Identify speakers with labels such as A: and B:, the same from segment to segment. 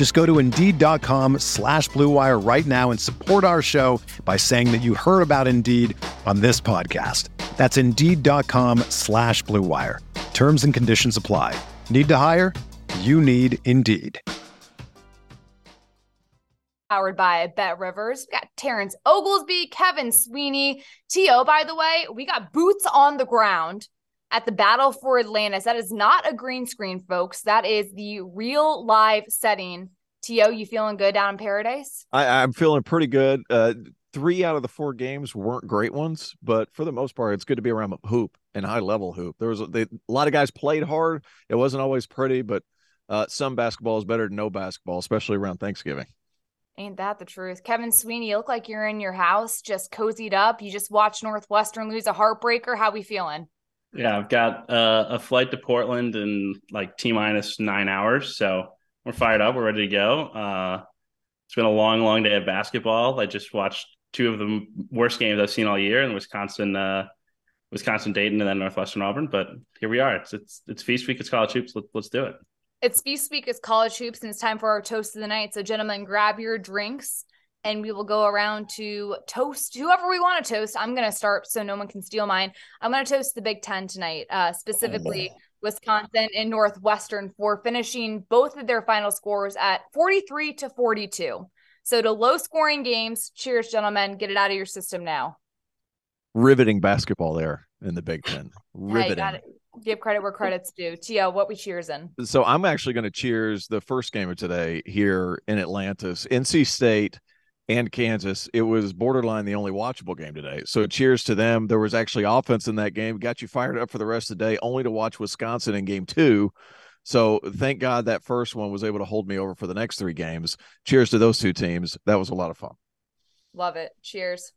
A: Just go to Indeed.com slash BlueWire right now and support our show by saying that you heard about Indeed on this podcast. That's Indeed.com slash BlueWire. Terms and conditions apply. Need to hire? You need Indeed.
B: Powered by Bet Rivers. We got Terrence Oglesby, Kevin Sweeney, T.O. By the way, we got boots on the ground at the Battle for Atlantis. That is not a green screen, folks. That is the real live setting. T.O., you feeling good down in paradise?
C: I, I'm feeling pretty good. Uh, three out of the four games weren't great ones, but for the most part, it's good to be around a hoop and high level hoop. There was a, they, a lot of guys played hard. It wasn't always pretty, but uh, some basketball is better than no basketball, especially around Thanksgiving.
B: Ain't that the truth? Kevin Sweeney, you look like you're in your house, just cozied up. You just watched Northwestern lose a heartbreaker. How we feeling?
D: Yeah, I've got uh, a flight to Portland in like T minus nine hours. So we're fired up. We're ready to go. Uh, it's been a long, long day of basketball. I just watched two of the worst games I've seen all year in Wisconsin, uh, Wisconsin Dayton, and then Northwestern Auburn. But here we are. It's it's, it's feast week. It's college hoops. Let, let's do it.
B: It's Feast Week, it's college hoops, and it's time for our toast of the night. So, gentlemen, grab your drinks and we will go around to toast whoever we want to toast. I'm going to start so no one can steal mine. I'm going to toast the Big Ten tonight, uh, specifically Wisconsin and Northwestern for finishing both of their final scores at 43 to 42. So, to low scoring games, cheers, gentlemen. Get it out of your system now.
C: Riveting basketball there in the Big Ten. Riveting
B: give credit where credit's due. T.O., what we cheers in?
C: So I'm actually going to cheers the first game of today here in Atlantis, NC State and Kansas. It was borderline the only watchable game today. So cheers to them. There was actually offense in that game. Got you fired up for the rest of the day, only to watch Wisconsin in game two. So thank God that first one was able to hold me over for the next three games. Cheers to those two teams. That was a lot of fun.
B: Love it. Cheers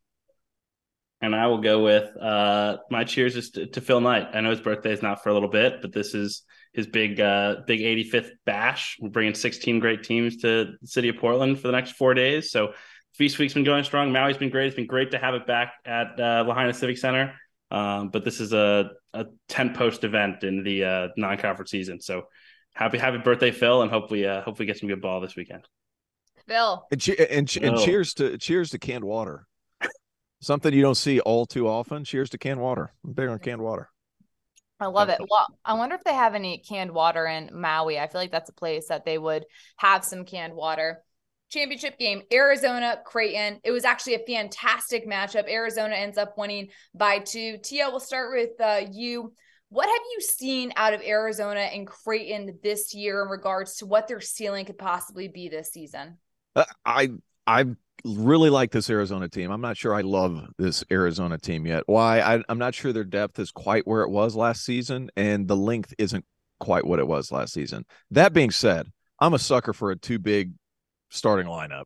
D: and I will go with uh, my cheers is to, to, Phil Knight. I know his birthday is not for a little bit, but this is his big uh, big 85th bash. We're bringing 16 great teams to the city of Portland for the next four days. So Feast Week's been going strong. Maui's been great. It's been great to have it back at uh, Lahaina Civic Center. Um, but this is a, a 10 post event in the uh, non conference season. So happy happy birthday, Phil, and hopefully uh, hopefully get some good ball this weekend.
B: Phil
C: and, che- and, and oh. cheers to cheers to canned water something you don't see all too often. Cheers to canned water. I'm big on canned water.
B: I love it. Well, I wonder if they have any canned water in Maui. I feel like that's a place that they would have some canned water. Championship game, Arizona, Creighton. It was actually a fantastic matchup. Arizona ends up winning by two. T.O., we'll start with uh, you. What have you seen out of Arizona and Creighton this year in regards to what their ceiling could possibly be this season?
C: Uh, I I've really like this Arizona team. I'm not sure I love this Arizona team yet. Why? I, am not sure their depth is quite where it was last season, and the length isn't quite what it was last season. That being said, I'm a sucker for a too big starting lineup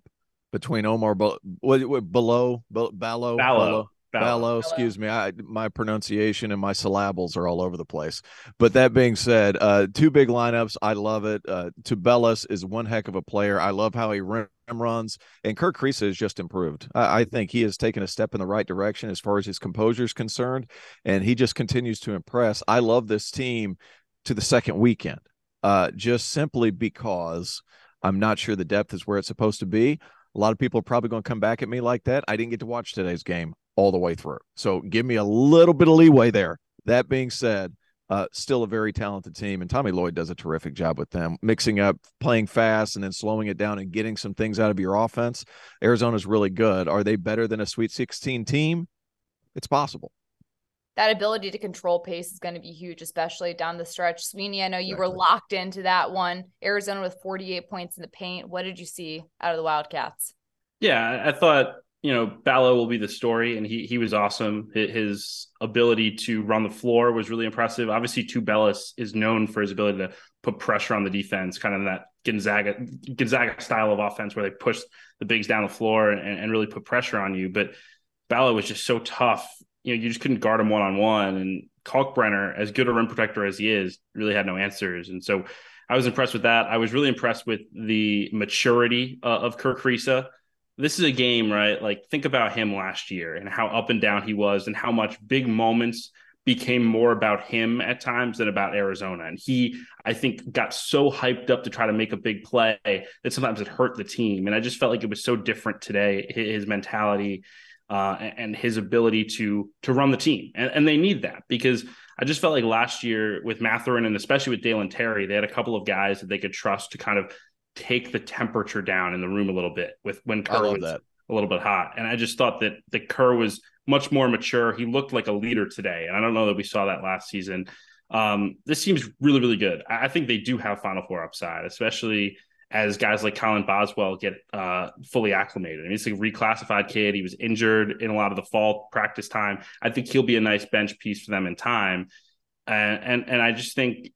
C: between Oumar what, what, below Ballo
D: Ballo. Ballo.
C: Ballo, excuse me. I my pronunciation and my syllables are all over the place. But that being said, uh, two big lineups. I love it. Uh, Tubelis is one heck of a player. I love how he runs, and Kirk Kriisa has just improved. I, I, think he has taken a step in the right direction as far as his composure is concerned, and he just continues to impress. I love this team to the second weekend, uh, just simply because I'm not sure the depth is where it's supposed to be. A lot of people are probably going to come back at me like that. I didn't get to watch today's game all the way through, so give me a little bit of leeway there. That being said, uh, still a very talented team, and Tommy Lloyd does a terrific job with them, mixing up playing fast and then slowing it down and getting some things out of your offense. Arizona's really good. Are they better than a Sweet 16 team? It's possible.
B: That ability to control pace is going to be huge, especially down the stretch. Sweeney, I know you exactly. were locked into that one. Arizona with 48 points in the paint. What did you see out of the Wildcats?
D: Yeah, I thought you know Ballo will be the story, and he he was awesome. His ability to run the floor was really impressive. Obviously, Tubelis is known for his ability to put pressure on the defense, kind of that Gonzaga Gonzaga style of offense where they push the bigs down the floor and, and really put pressure on you. But Ballo was just so tough you know, you just couldn't guard him one on one. And Kalkbrenner, as good a rim protector as he is, really had no answers. And so I was impressed with that. I was really impressed with the maturity uh, of Kerr Kriisa. This is a game, right? Like, think about him last year and how up and down he was, and how much big moments became more about him at times than about Arizona. And he, I think, got so hyped up to try to make a big play that sometimes it hurt the team. And I just felt like it was so different today, his mentality uh, and his ability to to run the team. And, and, they need that because I just felt like last year with Mathurin and especially with Dalen Terry, they had a couple of guys that they could trust to kind of take the temperature down in the room a little bit with when Kerr was that. a little bit hot. And I just thought that the Kerr was much more mature. He looked like a leader today. And I don't know that we saw that last season. Um, this seems really, really good. I think they do have Final Four upside, especially as guys like Kylan Boswell get uh, fully acclimated. I mean, he's a reclassified kid. He was injured in a lot of the fall practice time. I think he'll be a nice bench piece for them in time. And and, and I just think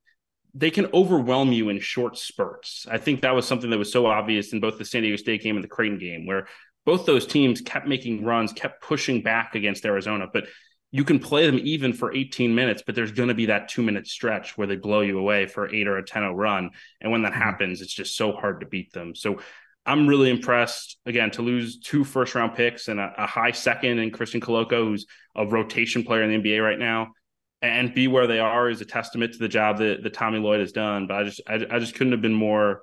D: they can overwhelm you in short spurts. I think that was something that was so obvious in both the San Diego State game and the Creighton game, where both those teams kept making runs, kept pushing back against Arizona. But you can play them even for 18 minutes, but there's going to be that two minute stretch where they blow you away for eight or a 10 0 run. And when that mm-hmm. happens, it's just so hard to beat them. So I'm really impressed again to lose two first round picks and a, a high second in Christian Koloko, who's a rotation player in the NBA right now, and be where they are is a testament to the job that, that Tommy Lloyd has done. But I just I, I just couldn't have been more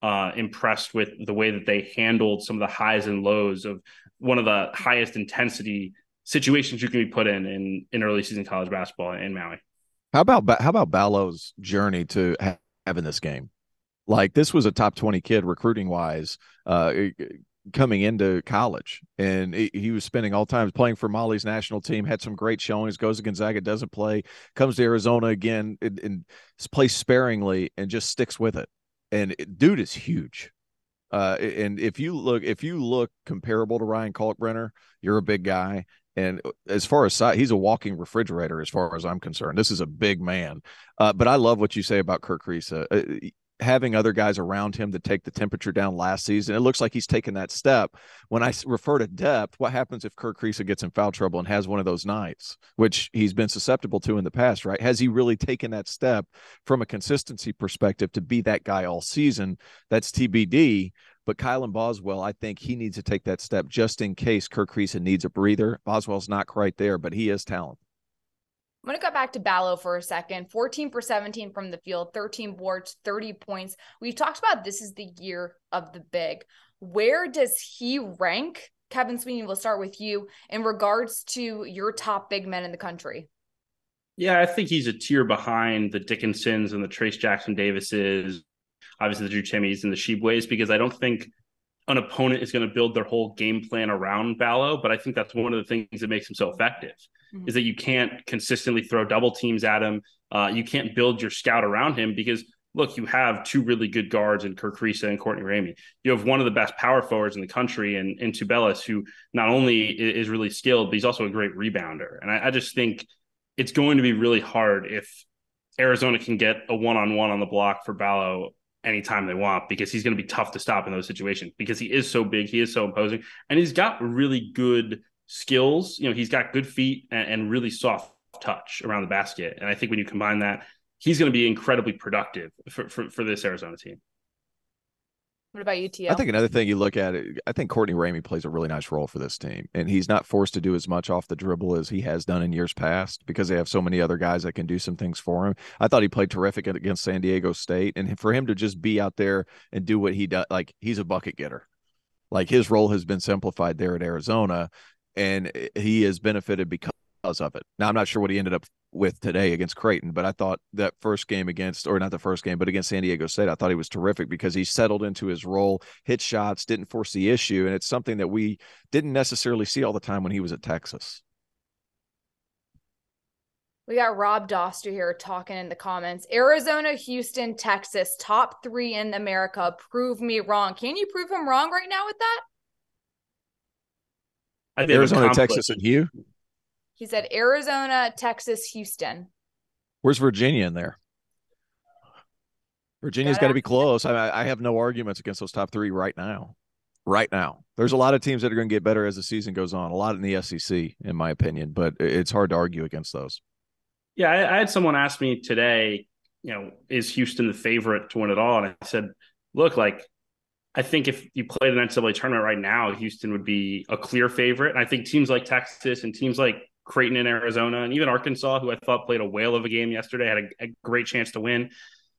D: uh, impressed with the way that they handled some of the highs and lows of one of the highest intensity situations you can be put in in, in early season college basketball in Maui.
C: How about how about Ballo's journey to having this game? Like this was a top twenty kid recruiting wise, uh, coming into college, and he, was spending all times playing for Mali's national team. Had some great showings. Goes to Gonzaga, doesn't play. Comes to Arizona again and, and plays sparingly and just sticks with it. And dude is huge. Uh, and if you look, if you look comparable to Ryan Kalkbrenner, you're a big guy. And uh, as far as size, he's a walking refrigerator, as far as I'm concerned. This is a big man. Uh, but I love what you say about Kirk Kriisa. Uh, having other guys around him to take the temperature down last season, it looks like he's taken that step. When I refer to depth, what happens if Kirk Kriisa gets in foul trouble and has one of those nights, which he's been susceptible to in the past, right? Has he really taken that step from a consistency perspective to be that guy all season? That's TBD. But Kylan Boswell, I think he needs to take that step just in case Kirk Kriisa needs a breather. Boswell's not quite there, but he is talent.
B: I'm going to go back to Ballo for a second. 14 for 17 from the field, 13 boards, 30 points. We've talked about this is the year of the big. Where does he rank? Kevin Sweeney, we'll start with you in regards to your top big men in the country.
D: Yeah, I think he's a tier behind the Dickinsons and the Trayce Jackson Davises, obviously the Drew Timmies and the Tshiebwes, because I don't think an opponent is going to build their whole game plan around Ballo. But I think that's one of the things that makes him so effective mm-hmm. is that you can't consistently throw double teams at him. Uh, you can't build your scout around him because look, you have two really good guards in Kerr Kriisa and Courtney Ramey. You have one of the best power forwards in the country in, in Tubelis, who not only is really skilled, but he's also a great rebounder. And I, I just think it's going to be really hard if Arizona can get a one on one on the block for Ballo anytime they want because he's going to be tough to stop in those situations because he is so big, he is so imposing, and he's got really good skills. You know, he's got good feet and, and really soft touch around the basket. And I think when you combine that, he's going to be incredibly productive for, for, for this Arizona team.
B: What about you,
C: I think another thing you look at it, I think Courtney Ramey plays a really nice role for this team. And he's not forced to do as much off the dribble as he has done in years past because they have so many other guys that can do some things for him. I thought he played terrific against San Diego State. And for him to just be out there and do what he does, like he's a bucket getter. Like his role has been simplified there at Arizona, and he has benefited because of it. Now I'm not sure what he ended up with today against Creighton, but I thought that first game against, or not the first game, but against San Diego State, I thought he was terrific because he settled into his role, hit shots, didn't force the issue. And it's something that we didn't necessarily see all the time when he was at Texas.
B: We got Rob Doster here talking in the comments. Arizona, Houston, Texas, top three in America. Prove me wrong. Can you prove him wrong right now with that?
C: I think Arizona, Texas, and Hugh.
B: He said Arizona, Texas, Houston.
C: Where's Virginia in there? Virginia's got to be close. I, I have no arguments against those top three right now. Right now, there's a lot of teams that are going to get better as the season goes on. A lot in the SEC, in my opinion, but it's hard to argue against those.
D: Yeah, I, I had someone ask me today, you know, is Houston the favorite to win it all? And I said, look, like I think if you played an NCAA tournament right now, Houston would be a clear favorite. And I think teams like Texas and teams like Creighton in Arizona and even Arkansas, who I thought played a whale of a game yesterday, had a, a great chance to win.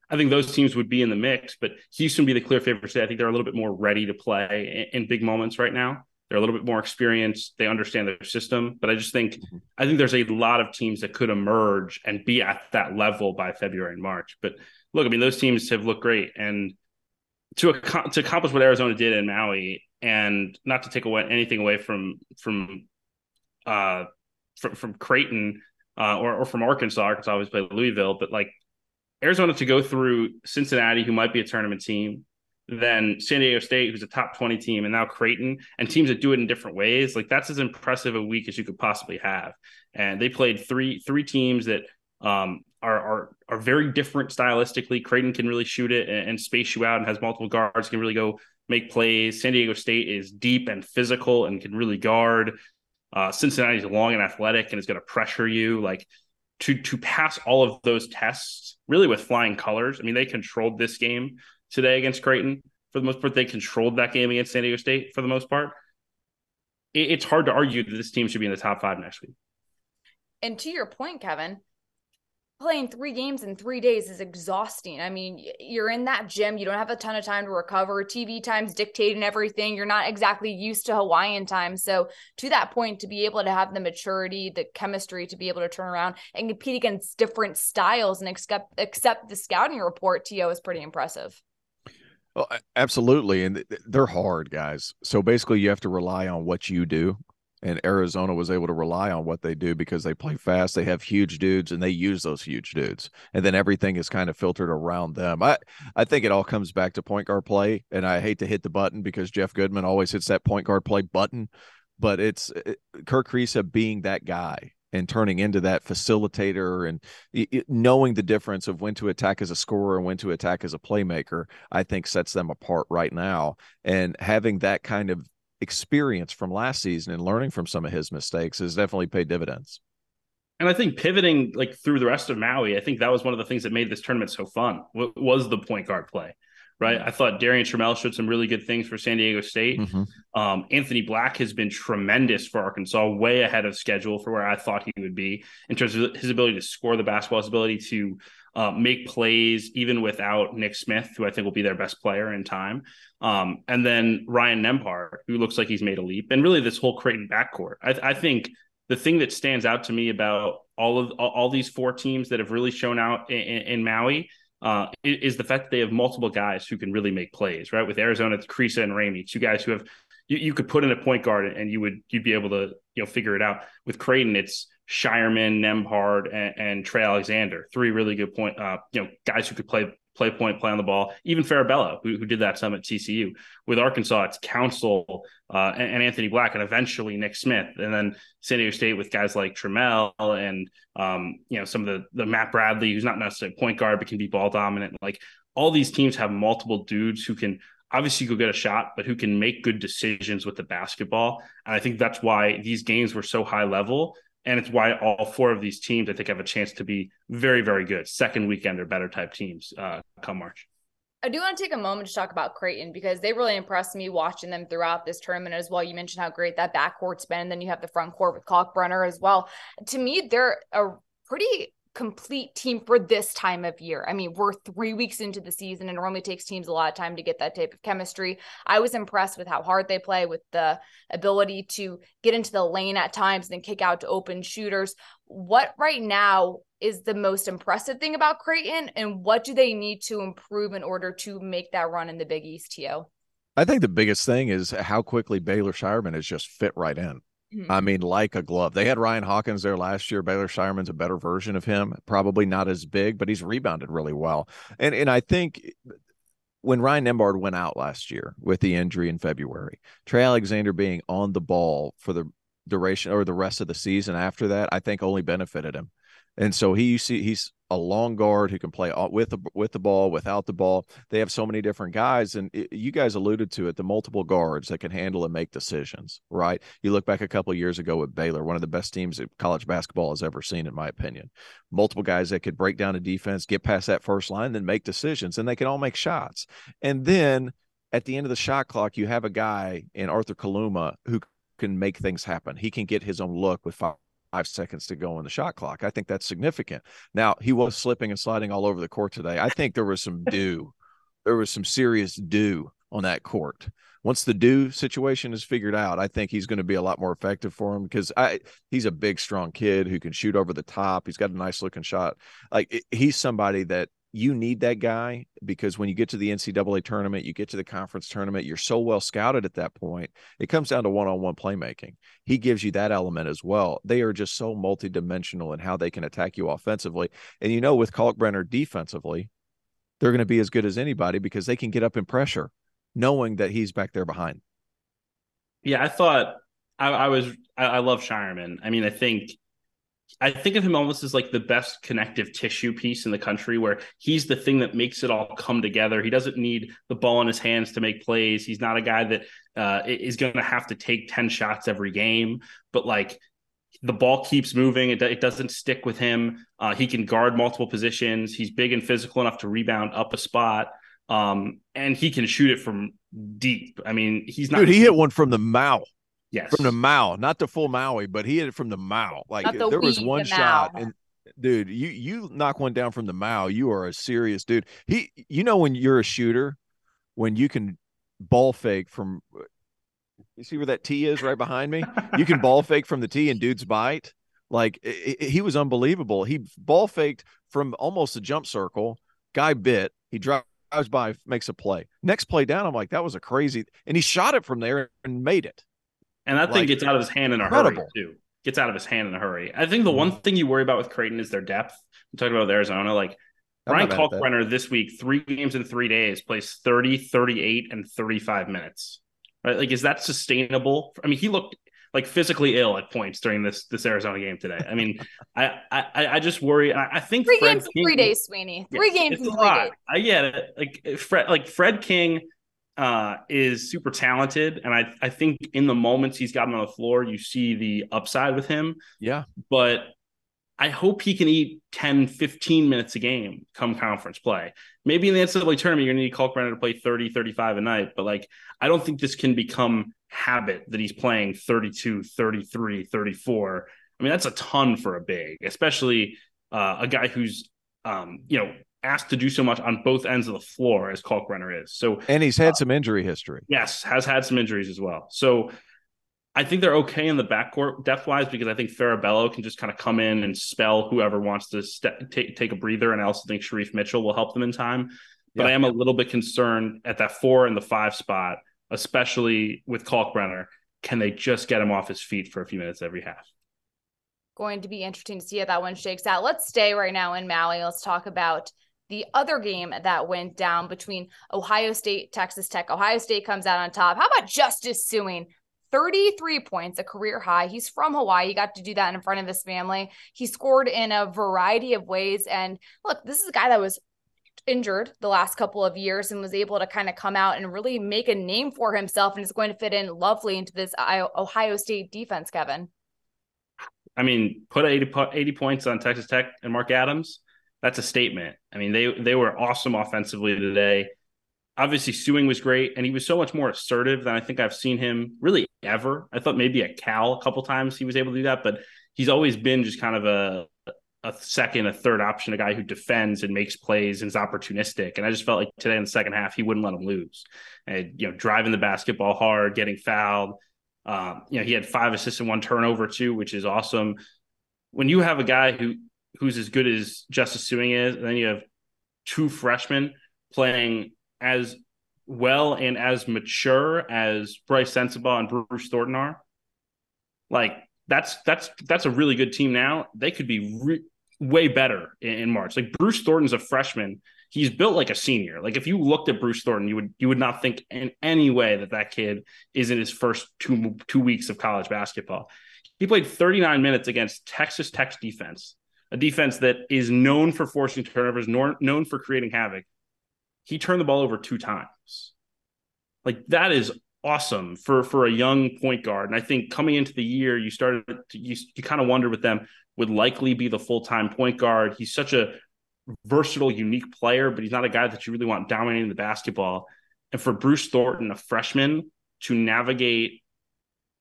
D: I think those teams would be in the mix, but Houston would be the clear favorite today. I think they're a little bit more ready to play in, in big moments right now. They're a little bit more experienced. They understand their system. But I just think mm-hmm. I think there's a lot of teams that could emerge and be at that level by February and March. But look, I mean, those teams have looked great, and to to accomplish what Arizona did in Maui, and not to take away anything away from from uh from, from Creighton uh, or or from Arkansas. Arkansas always played Louisville, but like Arizona to go through Cincinnati, who might be a tournament team, then San Diego State, who's a top 20 team, and now Creighton and teams that do it in different ways. Like that's as impressive a week as you could possibly have. And they played three three teams that um, are, are are very different stylistically. Creighton can really shoot it and, and, space you out and has multiple guards, can really go make plays. San Diego State is deep and physical and can really guard. Uh, Cincinnati's long and athletic and is going to pressure you. Like to to pass all of those tests really with flying colors. I mean, they controlled this game today against Creighton for the most part. They controlled that game against San Diego State for the most part. It, it's hard to argue that this team should be in the top five next week.
B: And to your point, Kevin, playing three games in three days is exhausting. I mean, you're in that gym, you don't have a ton of time to recover. TV time's dictating everything. You're not exactly used to Hawaiian time. So, to that point, to be able to have the maturity, the chemistry to be able to turn around and compete against different styles and accept accept the scouting report, To is pretty impressive.
C: Oh, absolutely. And they're hard, guys. So basically, you have to rely on what you do and Arizona was able to rely on what they do because they play fast. They have huge dudes and they use those huge dudes. And then everything is kind of filtered around them. I, I think it all comes back to point guard play. And I hate to hit the button because Jeff Goodman always hits that point guard play button. But it's it, Kerr Kriisa being that guy and turning into that facilitator and it, knowing the difference of when to attack as a scorer and when to attack as a playmaker, I think sets them apart right now. And having that kind of experience from last season and learning from some of his mistakes has definitely paid dividends.
D: And I think pivoting like through the rest of Maui, I think that was one of the things that made this tournament so fun. Was the point guard play, right? I thought Darrion Trammell showed some really good things for San Diego State. Mm-hmm. Um, Anthony Black has been tremendous for Arkansas, way ahead of schedule for where I thought he would be in terms of his ability to score the basketball, his ability to uh, make plays even without Nick Smith, who I think will be their best player in time. Um, and then Ryan Nembhard, who looks like he's made a leap, and really this whole Creighton backcourt. I, I think the thing that stands out to me about all of all, these four teams that have really shown out in, in Maui uh, is the fact that they have multiple guys who can really make plays. Right with Arizona, it's Kriisa and Ramey, two guys who have you, you could put in a point guard and you would you'd be able to you know figure it out. With Creighton, it's Scheierman, Nembhard, and, and Trey Alexander, three really good point uh, you know guys who could play play point, play on the ball. Even Farabello, who, who did that some at TCU. With Arkansas, it's Council uh, and, and, Anthony Black, and eventually Nick Smith, and then San Diego State with guys like Trammell and um, you know some of the the Matt Bradley, who's not necessarily point guard but can be ball dominant. Like all these teams have multiple dudes who can obviously go get a shot, but who can make good decisions with the basketball. And I think that's why these games were so high level and it's why all four of these teams, I think, have a chance to be very, very good second weekend or better type teams uh, come March.
B: I do want to take a moment to talk about Creighton because they really impressed me watching them throughout this tournament as well. You mentioned how great that backcourt's been, and then you have the front court with Kalkbrenner as well. To me, they're a pretty complete team for this time of year. I mean, we're three weeks into the season, and it normally takes teams a lot of time to get that type of chemistry. I was impressed with how hard they play, with the ability to get into the lane at times and then kick out to open shooters. What right now is the most impressive thing about Creighton, and what do they need to improve in order to make that run in the Big East, T.O.?
C: I think the biggest thing is how quickly Baylor Scheierman has just fit right in. Mm-hmm. I mean, like a glove. They had Ryan Hawkins there last year. Baylor Scheierman's a better version of him. Probably not as big, but he's rebounded really well. And and I think when Ryan Nembhard went out last year with the injury in February, Trey Alexander being on the ball for the duration or the rest of the season after that, I think only benefited him. And so he you see he's a long guard who can play with the with the ball, without the ball. They have so many different guys, and it, you guys alluded to it. The multiple guards that can handle and make decisions. Right? You look back a couple years ago with Baylor, one of the best teams that college basketball has ever seen, in my opinion. Multiple guys that could break down a defense, get past that first line, then make decisions, and they can all make shots. And then at the end of the shot clock, you have a guy in Arthur Kaluma who can make things happen. He can get his own look with five five seconds to go on the shot clock. I think that's significant. Now, he was slipping and sliding all over the court today. I think there was some dew. There was some serious dew on that court. Once the dew situation is figured out, I think he's going to be a lot more effective for him because I he's a big, strong kid who can shoot over the top. He's got a nice looking shot. Like he's somebody that you need that guy because when you get to the NCAA tournament, you get to the conference tournament, you're so well scouted at that point. It comes down to one on one playmaking. He gives you that element as well. They are just so multidimensional in how they can attack you offensively. And you know, with Kalkbrenner defensively, they're going to be as good as anybody because they can get up in pressure knowing that he's back there behind.
D: Yeah, I thought I, I was, I, I love Scheierman. I mean, I think I think of him almost as like the best connective tissue piece in the country, where he's the thing that makes it all come together. He doesn't need the ball in his hands to make plays. He's not a guy that uh, is going to have to take 10 shots every game, but like the ball keeps moving. It, it doesn't stick with him. Uh, he can guard multiple positions. He's big and physical enough to rebound up a spot. Um, and he can shoot it from deep. I mean, he's not.
C: Dude, he hit one from the mouth.
D: Yes.
C: From the mouth, not the full Maui, but he hit it from the mouth. Like the there was one shot and dude, you you knock one down from the mouth, you are a serious dude. He you know when you're a shooter, when you can ball fake from you see where that T is right behind me? You can ball fake from the T and dudes bite. Like it, it, he was unbelievable. He ball faked from almost a jump circle. Guy bit. He drives by, makes a play. Next play down, I'm like, that was a crazy. And he shot it from there and made it.
D: And that like, thing gets out of his hand in a incredible. hurry too. Gets out of his hand in a hurry. I think the mm-hmm. one thing you worry about with Creighton is their depth. I'm talking about Arizona. Like I'm Ryan Kalkbrenner this week, three games in three days, plays 30, 38, and 35 minutes. Right? Like, is that sustainable? I mean, he looked like physically ill at points during this this Arizona game today. I mean, I I I just worry. I, I think
B: three Fred games King, in three days, Sweeney. Three yes, games in three days.
D: I get it. Like Fred, like Fred King uh, is super talented. And I, I think in the moments he's gotten on the floor, you see the upside with him.
C: Yeah.
D: But I hope he can eat 10, 15 minutes a game come conference play. Maybe in the NCAA tournament, you're going to need Kalkbrenner to play 30, 35 a night. But like, I don't think this can become habit that he's playing 32, 33, 34. I mean, that's a ton for a big, especially uh, a guy who's, um, you know, asked to do so much on both ends of the floor as Kalkbrenner is. So
C: and he's had uh, some injury history.
D: Yes, has had some injuries as well. So I think they're okay in the backcourt depth wise because I think Farabello can just kind of come in and spell whoever wants to st- take take a breather, and I also think Shereef Mitchell will help them in time. But yeah. I am a little bit concerned at that four and the five spot, especially with Kalkbrenner. Can they just get him off his feet for a few minutes every half?
B: Going to be interesting to see how that one shakes out. Let's stay right now in Maui. Let's talk about the other game that went down between Ohio State, Texas Tech. Ohio State comes out on top. How about Justice Sueing? 33 points, a career high. He's from Hawaii. He got to do that in front of his family. He scored in a variety of ways. And look, this is a guy that was injured the last couple of years and was able to kind of come out and really make a name for himself and is going to fit in lovely into this Ohio State defense, Kevin.
D: I mean, put 80, 80 points on Texas Tech and Mark Adams that's a statement. I mean, they they were awesome offensively today. Obviously, Sueing was great, and he was so much more assertive than I think I've seen him really ever. I thought maybe at Cal a couple times he was able to do that, but he's always been just kind of a a second, a third option, a guy who defends and makes plays and is opportunistic. And I just felt like today in the second half, he wouldn't let him lose. And you know, driving the basketball hard, getting fouled. Um, you know, he had five assists and one turnover too, which is awesome. When you have a guy who who's as good as Justice Sueing is, and then you have two freshmen playing as well and as mature as Brice Sensabaugh and Bruce Thornton are. Like that's that's that's a really good team now. They could be re- way better in, in March. Like Bruce Thornton's a freshman. He's built like a senior. Like if you looked at Bruce Thornton, you would you would not think in any way that that kid is in his first two two weeks of college basketball. He played 39 minutes against Texas Tech's defense, a defense that is known for forcing turnovers, nor, known for creating havoc. He turned the ball over two times. Like that is awesome for for a young point guard. And I think coming into the year, you started to, you you kind of wonder with them would likely be the full time point guard. He's such a versatile, unique player, but he's not a guy that you really want dominating the basketball. And for Bruce Thornton, a freshman, to navigate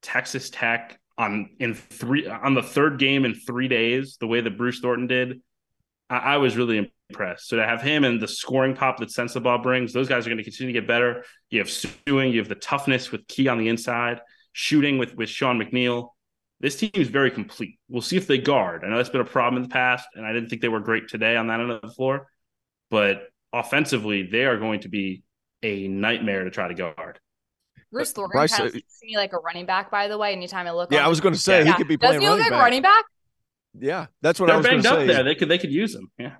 D: Texas Tech on in three on the third game in three days, the way that Bruce Thornton did, I, I was really impressed. So to have him and the scoring pop that Sensabaugh brings, those guys are going to continue to get better. You have Sueing, you have the toughness with Key on the inside, shooting with with Sean McNeil. This team is very complete. We'll see if they guard. I know that's been a problem in the past, and I didn't think they were great today on that end of the floor. But offensively, they are going to be a nightmare to try to guard.
B: Bruce Thornton Bryce, kind of uh, to me like a running back, by the way. Anytime I look,
C: yeah, I was going to say yeah. he could be playing.
B: Doesn't he
C: look
B: like
C: back.
B: running back?
C: Yeah, that's what
D: They're
C: I was
D: banged up
C: say.
D: there. They could they could use him. Yeah.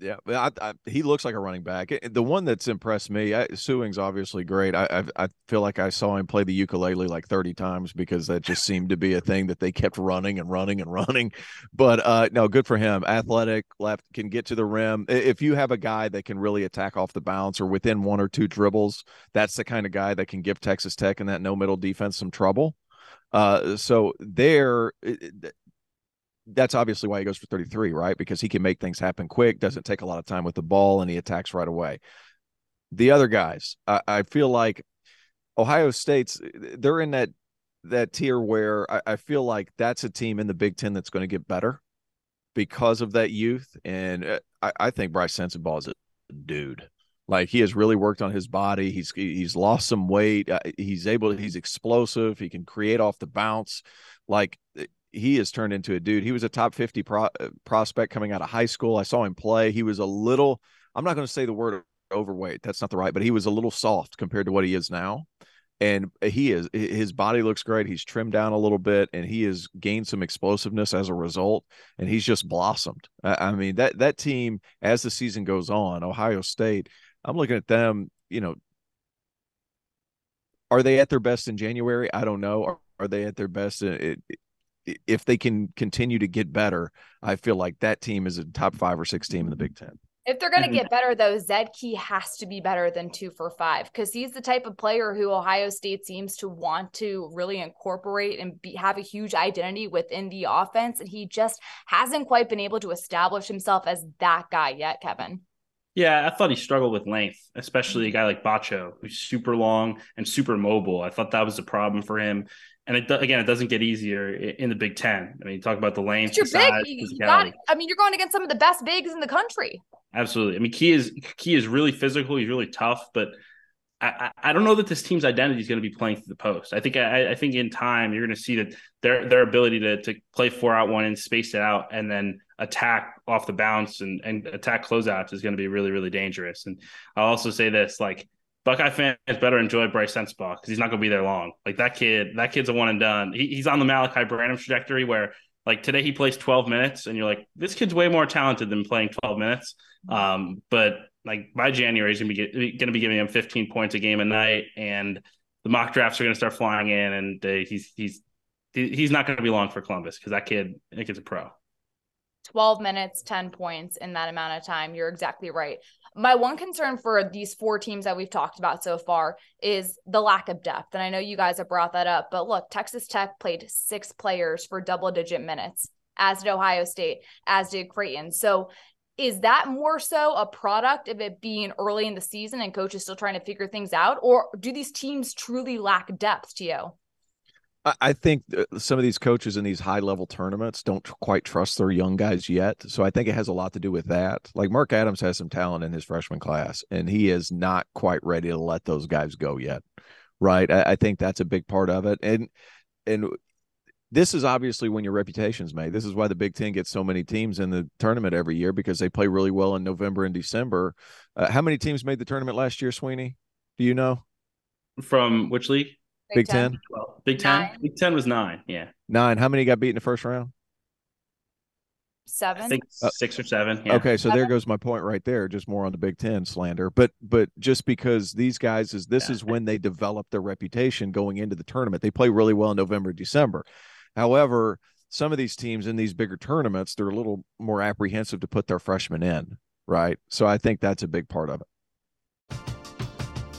C: Yeah, I, I, he looks like a running back. The one that's impressed me, I, Sueing's obviously great. I, I, I feel like I saw him play the ukulele like thirty times because that just seemed to be a thing that they kept running and running and running. But uh, no, good for him. Athletic, left can get to the rim. If you have a guy that can really attack off the bounce or within one or two dribbles, that's the kind of guy that can give Texas Tech and that no middle defense some trouble. Uh, so there, that's obviously why he goes for 33, right? Because he can make things happen quick, doesn't take a lot of time with the ball, and he attacks right away. The other guys, I, I feel like Ohio State's they're in that that tier where I, I feel like that's a team in the Big Ten that's going to get better because of that youth. And uh, I, I think Brice Sensabaugh is a dude. Like he has really worked on his body. He's he's lost some weight. Uh, he's able. He's explosive. He can create off the bounce. Like he has turned into a dude. He was a top 50 pro, uh, prospect coming out of high school. I saw him play. He was a little, I'm not going to say the word overweight. That's not the right, but he was a little soft compared to what he is now. And he is, his body looks great. He's trimmed down a little bit and he has gained some explosiveness as a result. And he's just blossomed. I mean, that, that team, as the season goes on, Ohio State, I'm looking at them, you know, are they at their best in January? I don't know. Are, are they at their best? It, if they can continue to get better, I feel like that team is a top five or six team in the mm-hmm. Big Ten.
B: If they're going to mm-hmm. get better, though, Zed Key has to be better than two for five because he's the type of player who Ohio State seems to want to really incorporate and be, have a huge identity within the offense. And he just hasn't quite been able to establish himself as that guy yet, Kevin.
D: Yeah, I thought he struggled with length, especially a mm-hmm. guy like Batcho, who's super long and super mobile. I thought that was a problem for him. And it, again, it doesn't get easier in the Big Ten. I mean, you talk about the length.
B: You're big. You got, I mean, you're going against some of the best bigs in the country.
D: Absolutely. I mean, Key is Key is really physical. He's really tough, but I, I don't know that this team's identity is going to be playing through the post. I think I, I think in time you're going to see that their their ability to to play four out one and space it out and then attack off the bounce and, and attack closeouts is going to be really really dangerous. And I'll also say this: like Buckeye fans better enjoy Brice Sensabaugh because he's not going to be there long. Like that kid, that kid's a one and done. He, he's on the Malaki Branham trajectory where like today he plays 12 minutes and you're like, this kid's way more talented than playing 12 minutes. Um, but like by January, he's gonna be going to be giving him 15 points a game a night, and the mock drafts are going to start flying in, and uh, he's he's he's not going to be long for Columbus because that kid, I think, is a pro.
B: 12 minutes, 10 points in that amount of time. You're exactly right. My one concern for these four teams that we've talked about so far is the lack of depth. And I know you guys have brought that up, but look, Texas Tech played six players for double digit minutes, as did Ohio State, as did Creighton. So is that more so a product of it being early in the season and coaches still trying to figure things out? Or do these teams truly lack depth to you?
C: I think some of these coaches in these high level tournaments don't quite trust their young guys yet. So I think it has a lot to do with that. Like Mark Adams has some talent in his freshman class, and he is not quite ready to let those guys go yet. Right. I, I think that's a big part of it. And and this is obviously when your reputation's made. This is why the Big Ten gets so many teams in the tournament every year because they play really well in November and December. Uh, how many teams made the tournament last year, Sweeney? Do you know?
D: From which league?
C: Big, Big Ten. Ten?
D: Well, Big Ten. Nine. Big Ten was nine. Yeah.
C: Nine. How many got beat in the first round?
B: Seven.
D: I think uh, six or seven. Yeah.
C: Okay, so seven? there goes my point right there. Just more on the Big Ten slander, but but just because these guys is this yeah. is when they develop their reputation going into the tournament. They play really well in November, December. However, some of these teams in these bigger tournaments, they're a little more apprehensive to put their freshmen in, right? So I think that's a big part of it.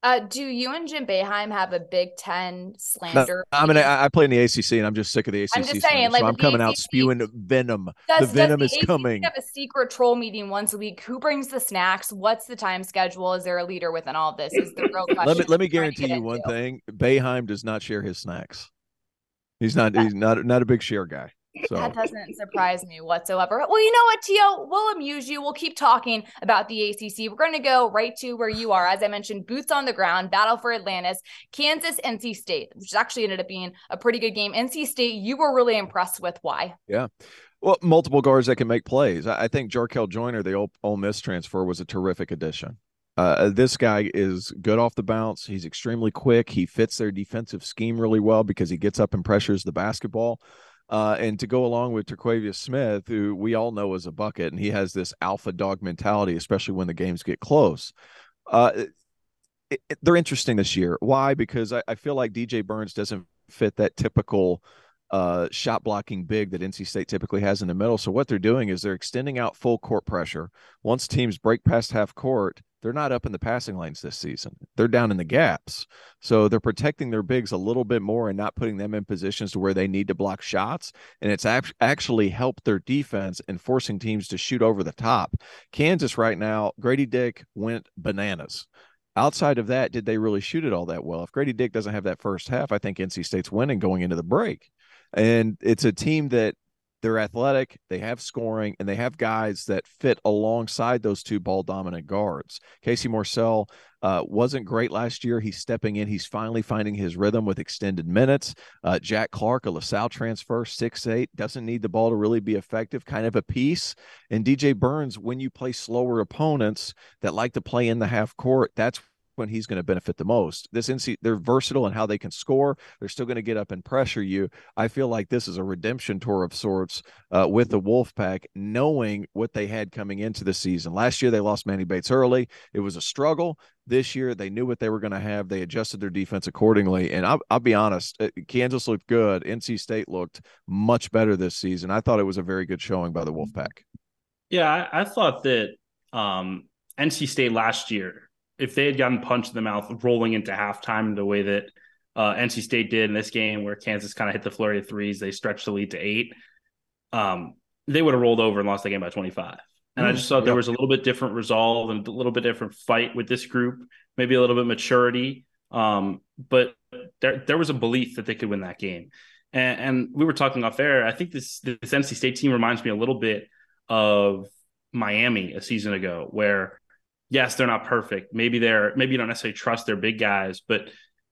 B: Uh, do you and Jim Boeheim have a Big Ten slander?
C: No, I mean, I, I, play in the ACC, and I'm just sick of the ACC. I'm just saying, like, so I'm coming ACC, out spewing venom. Does, the venom is ACC coming.
B: Have a secret troll meeting once a week. Who brings the snacks? What's the time schedule? Is there a leader within all this? Is the real question.
C: let me let me guarantee you one thing: Boeheim does not share his snacks. He's not. He's not not a big share guy. So.
B: That doesn't surprise me whatsoever. Well, you know what, T.O.? We'll amuse you. We'll keep talking about the ACC. We're going to go right to where you are. As I mentioned, boots on the ground, battle for Atlantis, Kansas, NC State, which actually ended up being a pretty good game. NC State, you were really impressed with. Why?
C: Yeah. Well, multiple guards that can make plays. I think Jarkel Joiner, the Ole, Ole Miss transfer, was a terrific addition. Uh, this guy is good off the bounce. He's extremely quick. He fits their defensive scheme really well because he gets up and pressures the basketball. Uh, and to go along with Terquavion Smith, who we all know is a bucket, and he has this alpha dog mentality, especially when the games get close. Uh, it, it, they're interesting this year. Why? Because I, I, feel like DJ Burns doesn't fit that typical uh, shot blocking big that NC State typically has in the middle. So what they're doing is they're extending out full court pressure. Once teams break past half court, they're not up in the passing lanes this season. They're down in the gaps. So they're protecting their bigs a little bit more and not putting them in positions to where they need to block shots. And it's actually helped their defense in forcing teams to shoot over the top. Kansas right now, Grady Dick went bananas. Outside of that, did they really shoot it all that well? If Grady Dick doesn't have that first half, I think NC State's winning going into the break. And it's a team that they're athletic, they have scoring, and they have guys that fit alongside those two ball dominant guards. Casey Morsell uh, wasn't great last year. He's stepping in. He's finally finding his rhythm with extended minutes. Uh, Jack Clark, a LaSalle transfer, six eight, doesn't need the ball to really be effective, kind of a piece. And DJ Burns, when you play slower opponents that like to play in the half court, that's when he's going to benefit the most. This NC, they're versatile in how they can score. They're still going to get up and pressure you. I feel like this is a redemption tour of sorts uh, with the Wolfpack, knowing what they had coming into the season. Last year they lost Manny Bates early. It was a struggle. This year they knew what they were going to have. They adjusted their defense accordingly. And I'll, I'll be honest, uh, Kansas looked good. NC State looked much better this season. I thought it was a very good showing by the Wolfpack.
D: Yeah, I, I thought that um, NC State last year if they had gotten punched in the mouth rolling into halftime the way that uh, NC State did in this game, where Kansas kind of hit the flurry of threes, they stretched the lead to eight. Um, they would have rolled over and lost the game by 25. And mm, I just thought yep. there was a little bit different resolve and a little bit different fight with this group, maybe a little bit maturity. Um, but there there was a belief that they could win that game. And, and we were talking off air. I think this this NC State team reminds me a little bit of Miami a season ago, where yes, they're not perfect. Maybe they're maybe you don't necessarily trust their big guys, but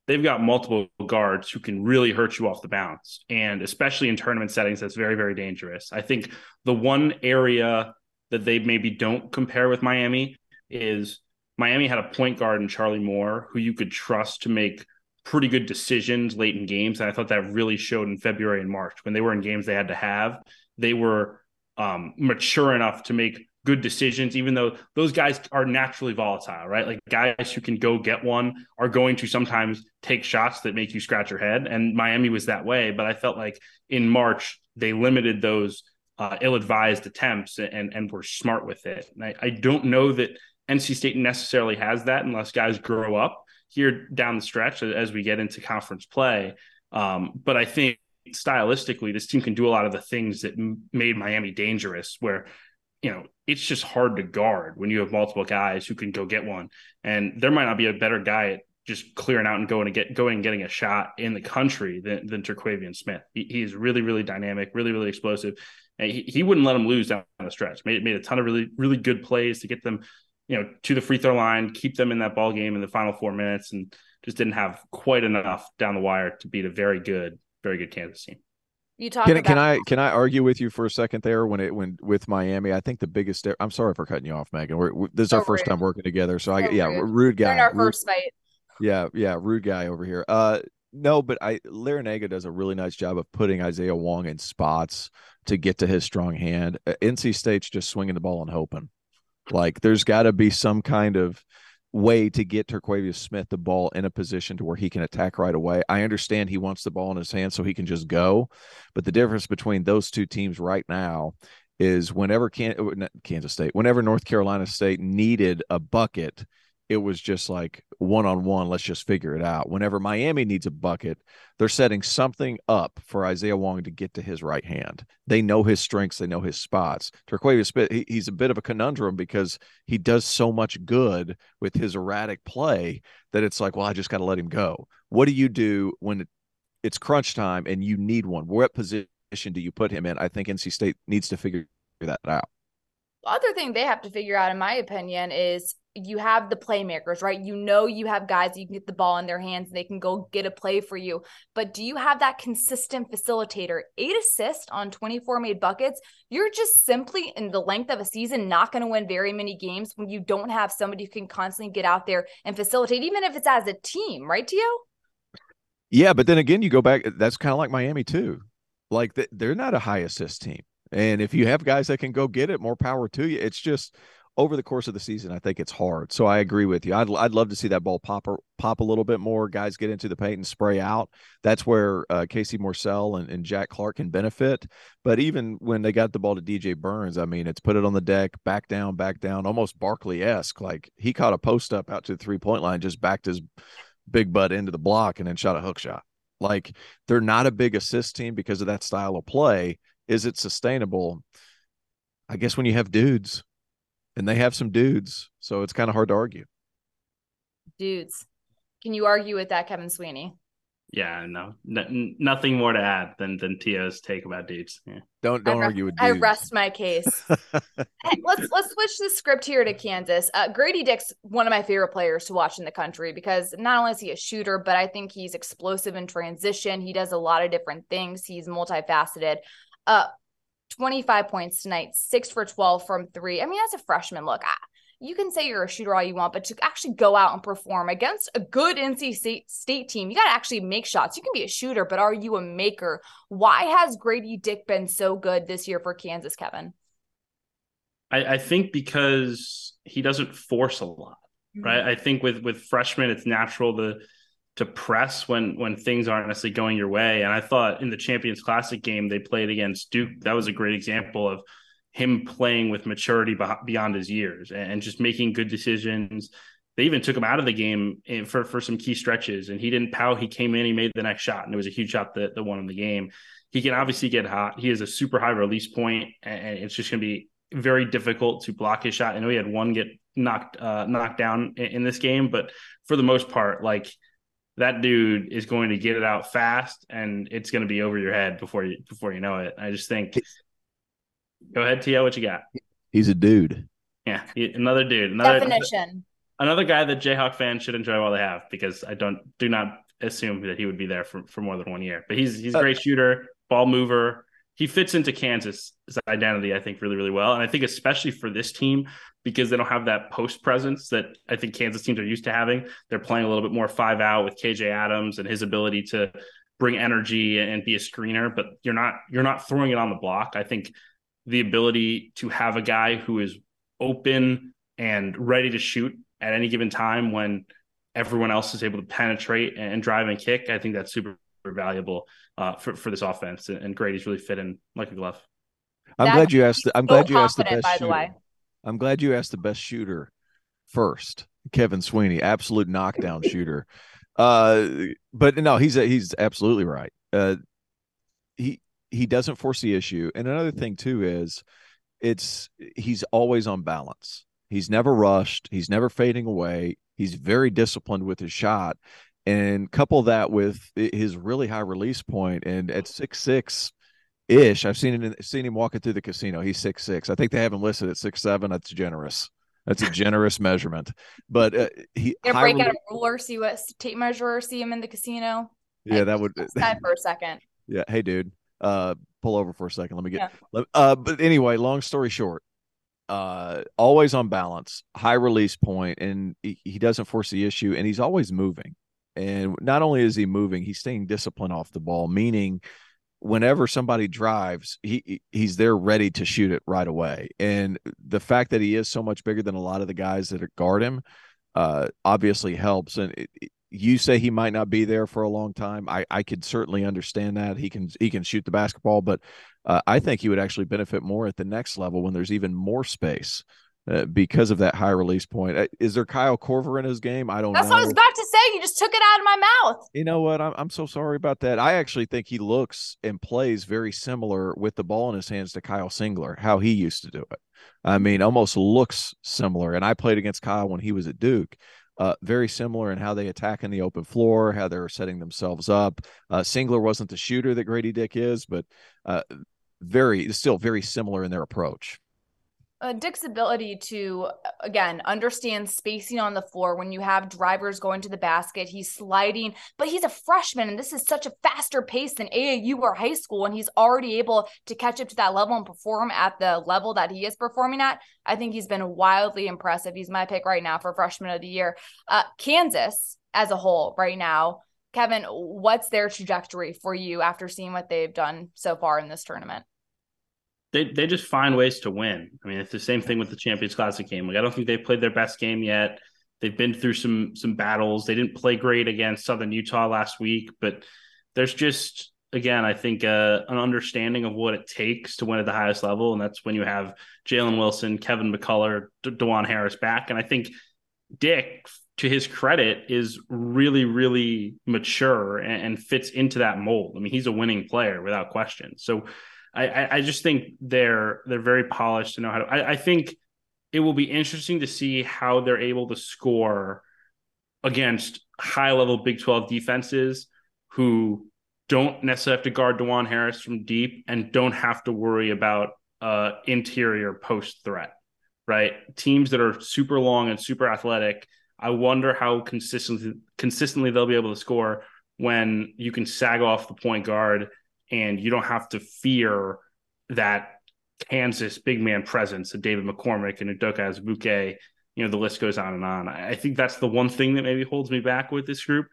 D: they've got multiple guards who can really hurt you off the bounce. And especially in tournament settings, that's very, very dangerous. I think the one area that they maybe don't compare with Miami is Miami had a point guard in Charlie Moore who you could trust to make pretty good decisions late in games. And I thought that really showed in February and March when they were in games they had to have. They were um, mature enough to make good decisions, even though those guys are naturally volatile, right? Like guys who can go get one are going to sometimes take shots that make you scratch your head. And Miami was that way. But I felt like in March, they limited those uh, ill-advised attempts and and were smart with it. And I, I don't know that NC State necessarily has that unless guys grow up here down the stretch as we get into conference play. Um, but I think stylistically, this team can do a lot of the things that made Miami dangerous, where you know it's just hard to guard when you have multiple guys who can go get one, and there might not be a better guy at just clearing out and going to get going and getting a shot in the country than, than Terquavion Smith. He, he is really really dynamic, really really explosive, and he, he wouldn't let him lose down the stretch. Made made a ton of really really good plays to get them you know to the free throw line, keep them in that ball game in the final four minutes, and just didn't have quite enough down the wire to beat a very good very good Kansas team.
B: You talk.
C: Can,
B: about-
C: can I can I argue with you for a second there when it when with Miami? I think the biggest. I'm sorry for cutting you off, Megan. We're, we, this is
B: So
C: our first
B: rude.
C: time working together, so I
B: So
C: yeah,
B: rude.
C: rude
B: We're
C: guy.
B: in our
C: rude-
B: first fight.
C: Yeah, yeah, rude guy over here. Uh no, but I Larrañaga does a really nice job of putting Isaiah Wong in spots to get to his strong hand. Uh, NC State's just swinging the ball and hoping. Like there's got to be some kind of way to get Terquavion Smith the ball in a position to where he can attack right away. I understand he wants the ball in his hand so he can just go, but the difference between those two teams right now is whenever uh, Kansas State, whenever North Carolina State needed a bucket, it was just like one on one, let's just figure it out. Whenever Miami needs a bucket, they're setting something up for Isaiah Wong to get to his right hand. They know his strengths, they know his spots. Terquavion Smith, he's a bit of a conundrum because he does so much good with his erratic play that it's like, well, I just got to let him go. What do you do when it's crunch time and you need one? What position do you put him in? I think NC State needs to figure that out.
B: The other thing they have to figure out, in my opinion, is you have the playmakers, right? You know, you have guys you can get the ball in their hands and they can go get a play for you. But do you have that consistent facilitator? Eight assists on 24 made buckets. You're just simply in the length of a season not going to win very many games when you don't have somebody who can constantly get out there and facilitate, even if it's as a team, right, T.O?
C: Yeah, but then again, you go back. That's kind of like Miami too. Like they're not a high assist team, and if you have guys that can go get it, more power to you. It's just over the course of the season, I think it's hard. So I agree with you. I'd I'd love to see that ball pop or, pop a little bit more. Guys get into the paint and spray out. That's where uh, Casey Morsell and, and Jack Clark can benefit. But even when they got the ball to DJ Burns, I mean, it's put it on the deck, back down, back down, almost Barkley esque. Like he caught a post up out to the three point line, just backed his big butt into the block and then shot a hook shot. Like they're not a big assist team because of that style of play. Is it sustainable? I guess when you have dudes and they have some dudes, so it's kind of hard to argue.
B: Dudes. Can you argue with that, Kevin Sweeney?
D: Yeah, no, n- nothing more to add than than T.O's take about dudes. Yeah.
C: Don't don't
B: I
C: argue with
B: I rest my case. Hey, let's let's switch the script here to Kansas. Uh, Grady Dick's one of my favorite players to watch in the country because not only is he a shooter, but I think he's explosive in transition. He does a lot of different things. He's multifaceted. Uh, 25 points tonight, six for 12 from three. I mean, as a freshman, look, I, you can say you're a shooter all you want, but to actually go out and perform against a good NC State, State team, you got to actually make shots. You can be a shooter, but are you a maker? Why has Grady Dick been so good this year for Kansas, Kevin?
D: I, I think because he doesn't force a lot, right? Mm-hmm. I think with with freshmen, it's natural to to press when when things aren't necessarily going your way. And I thought in the Champions Classic game they played against Duke, that was a great example of him playing with maturity beyond his years and, just making good decisions. They even took him out of the game for for some key stretches, and he didn't pout. He came in, he made the next shot, and it was a huge shot that that won him the game. He can obviously get hot. He has a super high release point, and it's just going to be very difficult to block his shot. I know he had one get knocked uh, knocked down in, in this game, but for the most part, like that dude is going to get it out fast, and it's going to be over your head before you before you know it. I just think. Go ahead, T.O. What you got?
C: He's a dude.
D: Yeah, another dude, another
B: Definition.
D: another guy that Jayhawk fans should enjoy while they have, because I don't do not assume that he would be there for, for more than one year. But he's he's a
C: Uh,
D: great shooter, ball mover. He fits into Kansas' identity, I think, really, really well. And I think especially for this team, because they don't have that post presence that I think Kansas teams are used to having. They're playing a little bit more five out with KJ Adams and his ability to bring energy and be a screener, but you're not you're not throwing it on the block. I think the ability to have a guy who is open and ready to shoot at any given time when everyone else is able to penetrate and drive and kick, I think that's super valuable uh, for for this offense. And Grady's really fit in like a glove.
C: I'm glad you asked. The, I'm so glad you asked the best by shooter. The way. I'm glad you asked the best shooter first. Kevin Sweeney, absolute knockdown shooter. Uh, but no, he's a, he's absolutely right. Uh, he he doesn't force the issue, and another thing too is it's he's always on balance. He's never rushed. He's never fading away. He's very disciplined with his shot, and couple that with his really high release. And at six six ish, I've seen him seen him walking through the casino. He's six six. I think they have him listed at six seven. That's generous. That's a generous measurement. But uh, he
B: yeah, break out a ruler, see what tape measure, see him in the casino.
C: Yeah, that would
B: that for a second.
C: Yeah. Hey, dude. Uh, pull over for a second. Let me get. Yeah. Uh, but anyway, long story short, uh, always on balance, high release point, and he, he doesn't force the issue, and he's always moving. And not only is he moving, he's staying disciplined off the ball, meaning whenever somebody drives, he he's there ready to shoot it right away. And the fact that he is so much bigger than a lot of the guys that guard him, uh, obviously helps. And it, you say he might not be there for a long time. I I could certainly understand that he can he can shoot the basketball, but uh, I think he would actually benefit more at the next level when there's even more space. Uh, because of that high release point. Uh, is there Kyle Korver in his game? I don't
B: That's
C: know.
B: what I was about to say. You just took it out of my mouth.
C: You know what? I'm, I'm so sorry about that. I actually think he looks and plays very similar with the ball in his hands to Kyle Singler, how he used to do it. I mean, almost looks similar. And I played against Kyle when he was at Duke. Uh, very similar in how they attack in the open floor, how they're setting themselves up. Uh, Singler wasn't the shooter that Grady Dick is, but uh, very still very similar in their approach
B: uh, Dick's ability to again understand spacing on the floor when you have drivers going to the basket, he's sliding, but he's a freshman, and this is such a faster pace than AAU or high school, and he's already able to catch up to that level and perform at the level that he is performing at. I think he's been wildly impressive. He's my pick right now for freshman of the year. Uh, Kansas as a whole right now. Kevin, what's their trajectory for you after seeing what they've done so far in this tournament?
D: They they just find ways to win. I mean, it's the same thing with the Champions Classic game. Like I don't think they've played their best game yet. They've been through some some battles. They didn't play great against Southern Utah last week, but there's just again, I think uh, an understanding of what it takes to win at the highest level, and that's when you have Jalen Wilson, Kevin McCullar, De- Dajuan Harris back, and I think Dick, to his credit, is really really mature and, and fits into that mold. I mean, he's a winning player without question. So I, I just think they're they're very polished to know how to. I, I think it will be interesting to see how they're able to score against high level Big 12 defenses who don't necessarily have to guard Dajuan Harris from deep and don't have to worry about uh, interior post threat, right? Teams that are super long and super athletic. I wonder how consistently consistently they'll be able to score when you can sag off the point guard and you don't have to fear that Kansas big man presence of David McCormack and Udoka Azubuike. You know, the list goes on and on. I think that's the one thing that maybe holds me back with this group.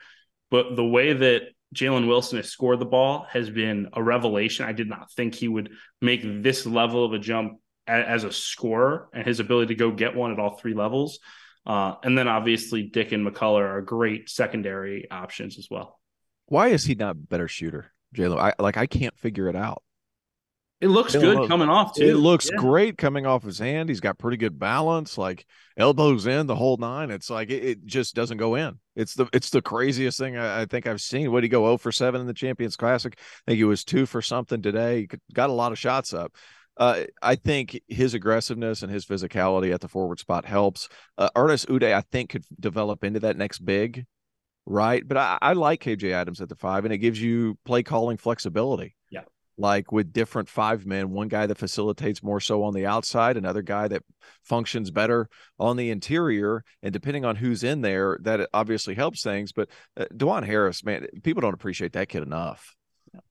D: But the way that Jalen Wilson has scored the ball has been a revelation. I did not think he would make this level of a jump as a scorer and his ability to go get one at all three levels. Uh, and then obviously Dick and McCullar are great secondary options as well.
C: Why is he not a better shooter? Jalen. I like I can't figure it out.
D: It looks good coming off too.
C: It looks yeah. great coming off his hand. He's got pretty good balance, like elbows in the whole nine. It's like it, it just doesn't go in. It's the it's the craziest thing I, I think I've seen. What did he go 0 for 7 in the Champions Classic? I think he was two for something today. He got a lot of shots up. Uh, I think his aggressiveness and his physicality at the forward spot helps. Uh, Ernest Udeh, I think, could develop into that next big right? But I, I like KJ Adams at the five, and it gives you play calling flexibility.
D: Yeah.
C: Like with different five men, one guy that facilitates more so on the outside, another guy that functions better on the interior. And depending on who's in there, that obviously helps things. But uh, Dajuan Harris, man, people don't appreciate that kid enough.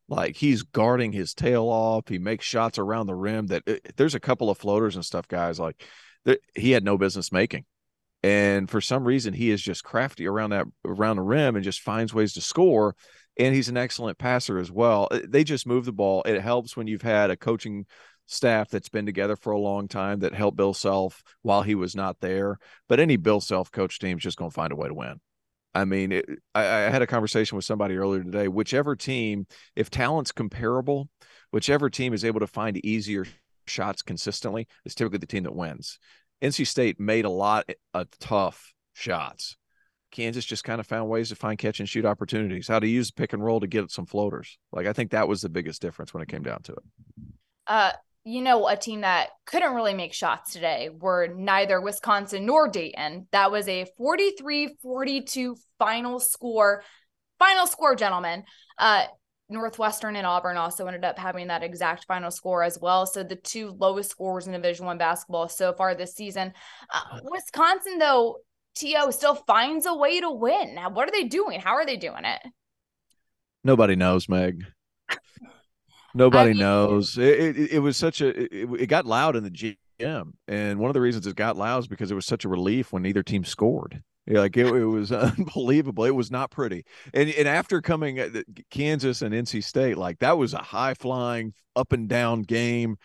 C: Like he's guarding his tail off. He makes shots around the rim that uh, there's a couple of floaters and stuff, guys. Like that he had no business making and for some reason he is just crafty around that around the rim and just finds ways to score and he's an excellent passer as well uh, they just move the ball it helps when you've had a coaching staff that's been together for a long time that helped Bill Self while he was not there. But any Bill Self coach team is just going to find a way to win. I mean, it, I, I had a conversation with somebody earlier today. Whichever team, if talent's comparable, whichever team is able to find easier shots consistently is typically the team that wins. NC State made a lot of tough shots. Kansas just kind of found ways to find catch and shoot opportunities, how to use pick and roll to get some floaters. Like I think that was the biggest difference when it came down to it.
B: Uh, you know, a team that couldn't really make shots today were neither Wisconsin nor Dayton. That was a 43 42 final score. Final score, gentlemen. Uh, Northwestern and Auburn also ended up having that exact final score as well. So the two lowest scores in Division One basketball so far this season. Uh, Wisconsin, though, To still finds a way to win. Now, what are they doing? How are they doing it?
C: Nobody knows, Meg. Nobody I mean, knows. It, it, it, was such a. It, it got loud in the gym, and one of the reasons it got loud is because it was such a relief when neither team scored. Like it, it was unbelievable. It was not pretty. And and after coming uh, Kansas and NC State, like that was a high flying up and down game.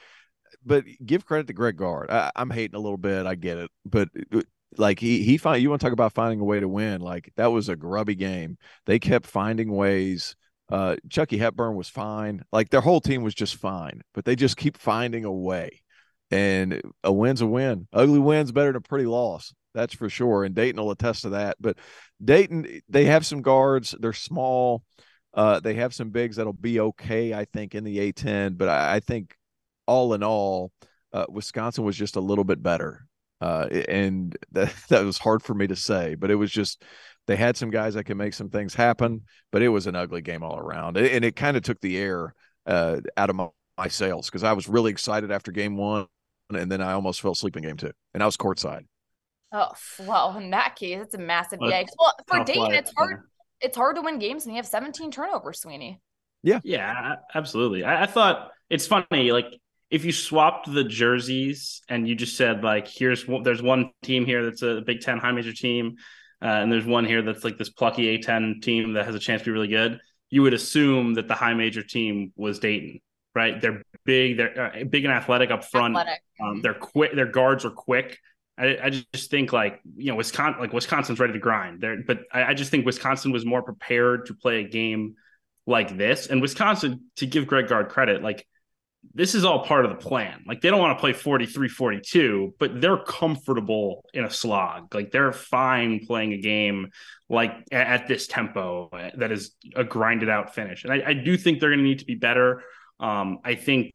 C: But give credit to Greg Gard. I, am hating a little bit. I get it, but uh, like he he find you want to talk about finding a way to win. Like that was a grubby game. They kept finding ways. Uh, Chucky Hepburn was fine. Like their whole team was just fine, but they just keep finding a way. And a win's a win. Ugly win's better than a pretty loss. That's for sure. And Dayton will attest to that. But Dayton, they have some guards. They're small. Uh, they have some bigs that'll be okay, I think, in the A10. But I, I think all in all, uh, Wisconsin was just a little bit better. Uh, and that, that was hard for me to say, but it was just they had some guys that can make some things happen, but it was an ugly game all around. And it kind of took the air uh, out of my, my sails because I was really excited after game one. And then I almost fell asleep in game two, and I was courtside.
B: Oh well, in that case, it's a massive well, yikes. Well, for Dayton, it's hard. It's hard to win games, and you have 17 turnovers, Sweeney.
C: Yeah,
D: yeah, absolutely. I, I thought it's funny, like if you swapped the jerseys and you just said like, here's there's one team here that's a Big Ten high major team, uh, and there's one here that's like this plucky A10 team that has a chance to be really good. You would assume that the high major team was Dayton, right? They're big, they're uh, big and athletic up front. Athletic. Um, they're quick. Their guards are quick. I, I just think like you know Wisconsin like Wisconsin's ready to grind there, but I, I just think Wisconsin was more prepared to play a game like this. And Wisconsin, to give Greg Gard credit, like this is all part of the plan. Like they don't want to play 43 42, but they're comfortable in a slog. Like they're fine playing a game like at this tempo that is a grinded out finish. And I, I do think they're going to need to be better. Um, I think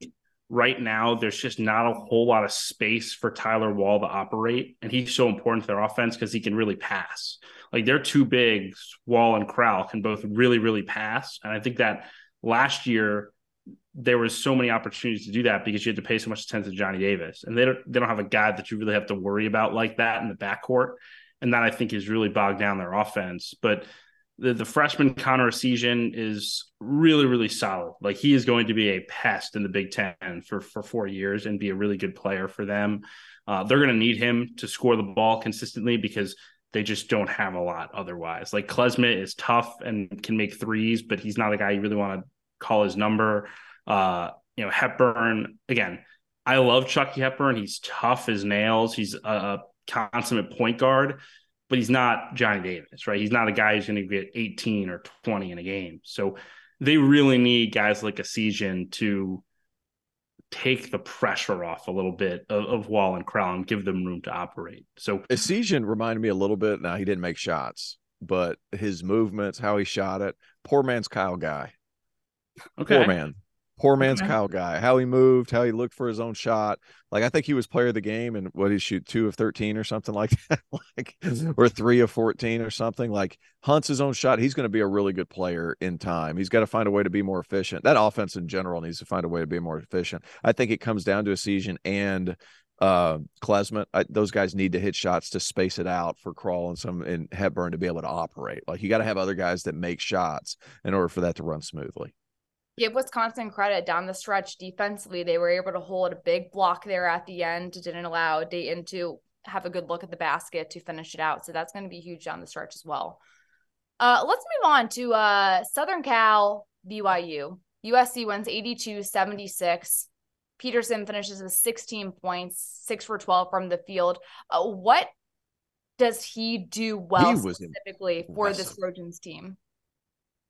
D: right now there's just not a whole lot of space for Tyler Wahl to operate. And he's so important to their offense because he can really pass. Like they're too big, Wahl and Crowl can both really, really pass. And I think that last year there was so many opportunities to do that because you had to pay so much attention to Johnny Davis. And they don't they don't have a guy that you really have to worry about like that in the backcourt. And that I think is really bogged down their offense. But the, the freshman Connor Essegian is really, really solid. Like he is going to be a pest in the Big Ten for, for four years and be a really good player for them. Uh, they're going to need him to score the ball consistently because they just don't have a lot otherwise. Like Klesmit is tough and can make threes, but he's not a guy you really want to call his number. Uh, you know, Hepburn, again, I love Chucky Hepburn. He's tough as nails. He's a consummate point guard, but he's not Johnny Davis, right? He's not a guy who's going to get 18 or 20 in a game. So they really need guys like Essegian to take the pressure off a little bit of, of Wahl and Crowl and give them room to operate. So
C: Essegian reminded me a little bit. Now he didn't make shots, but his movements, how he shot it, poor man's Kyle Guy. Okay. Poor man poor man's okay. Kyle Guy, how he moved, how he looked for his own shot. Like I think he was player of the game and what he shoot two of 13 or something like that, like or three of 14 or something. Like hunts his own shot. He's going to be a really good player in time. He's got to find a way to be more efficient. That offense in general needs to find a way to be more efficient. I think it comes down to Essegian and uh Klesmit. I, those guys need to hit shots to space it out for Crowl and some and Hepburn to be able to operate. Like you got to have other guys that make shots in order for that to run smoothly
B: give Wisconsin credit down the stretch defensively. They were able to hold a big block there at the end, didn't allow Dayton to have a good look at the basket to finish it out. So that's going to be huge down the stretch as well. Uh, let's move on to uh, Southern Cal BYU. USC wins 82 76. Peterson finishes with 16 points, six for 12 from the field. Uh, what does he do well he specifically for this Trojans team?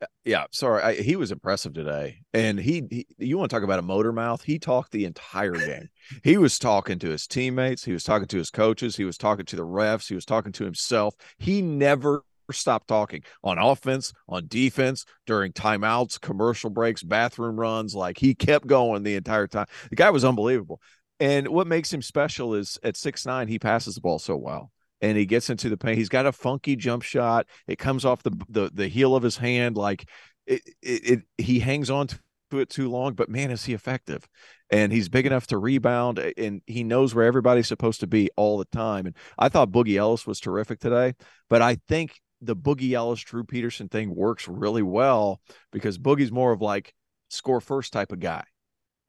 C: Uh, yeah sorry I, he was impressive today and he, he, you want to talk about a motor mouth? He talked the entire game. He was talking to his teammates he was talking to his coaches he was talking to the refs he was talking to himself. He never stopped talking on offense on defense during timeouts commercial breaks bathroom runs like he kept going the entire time. The guy was unbelievable and what makes him special is at six nine he passes the ball so well and he gets into the paint. He's got a funky jump shot. It comes off the the, the heel of his hand like it, it, it he hangs on to it too long, but man, is he effective. And he's big enough to rebound and he knows where everybody's supposed to be all the time. And I thought Boogie Ellis was terrific today, but I think the Boogie Ellis Drew Peterson thing works really well because Boogie's more of like score first type of guy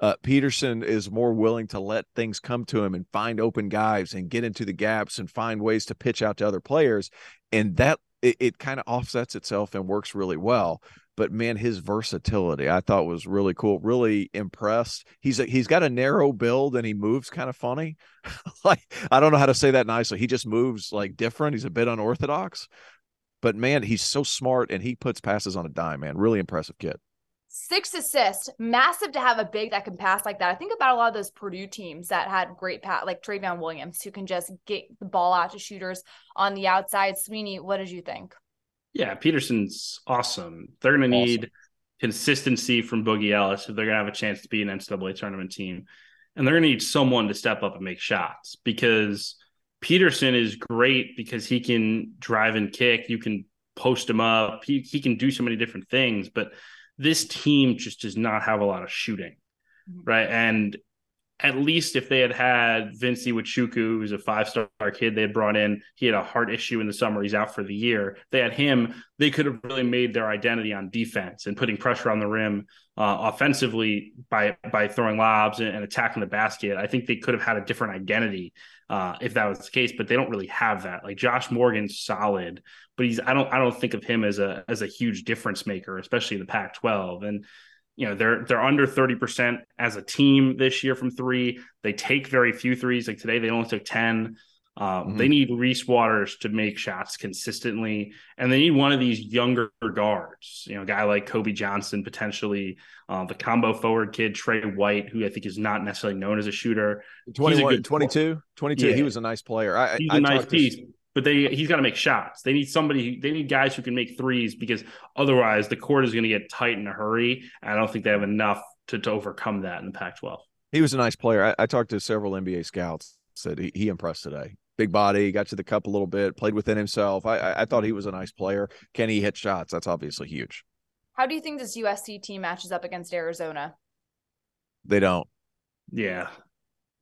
C: uh, Peterson is more willing to let things come to him and find open guys and get into the gaps and find ways to pitch out to other players. And that it, it kind of offsets itself and works really well. But man, his versatility I thought was really cool. Really impressed. He's a, he's got a narrow build and he moves kind of funny. like I don't know how to say that nicely. He just moves like different. He's a bit unorthodox, but man, he's so smart and he puts passes on a dime. Man, really impressive kid
B: six assists, massive to have a big that can pass like that. I think about a lot of those Purdue teams that had great pat like Trevion Williams who can just get the ball out to shooters on the outside. Sweeney, what did you think?
D: Yeah, Peterson's awesome. They're gonna awesome. need consistency from Boogie Ellis if they're gonna have a chance to be an NCAA tournament team. And they're gonna need someone to step up and make shots because Peterson is great because he can drive and kick. You can post him up. He he can do so many different things, but this team just does not have a lot of shooting, mm-hmm. right? And at least if they had had Vince Iwuchukwu, who's a five star kid they had brought in, he had a heart issue in the summer. He's out for the year. They had him. They could have really made their identity on defense and putting pressure on the rim uh, offensively by by throwing lobs and, and, attacking the basket. I think they could have had a different identity uh, if that was the case, but they don't really have that. Like Josh Morgan's solid, but he's I don't I don't think of him as a as a huge difference maker, especially in the Pac-12. And you know they're they're under 30% as a team this year from three. They take very few threes. Like today, they only took 10. Um, mm-hmm. They need Reese Waters to make shots consistently, and they need one of these younger guards. You know, a guy like Kobe Johnson potentially, uh, the combo forward kid Trey White, who I think is not necessarily known as a shooter.
C: 21, 22, 22. Yeah. He was a nice player. I,
D: he's I, a I nice piece. To... But they he's got to make shots. They need somebody. They need guys who can make threes because otherwise the court is going to get tight in a hurry. I don't think they have enough to, to overcome that in the Pac-12.
C: He was a nice player. I, I talked to several NBA scouts. Said he, he impressed today big body, got to the cup a little bit, played within himself. I, I, I thought he was a nice player. Can he hit shots? That's obviously huge.
B: How do you think this USC team matches up against Arizona?
C: They don't.
D: Yeah,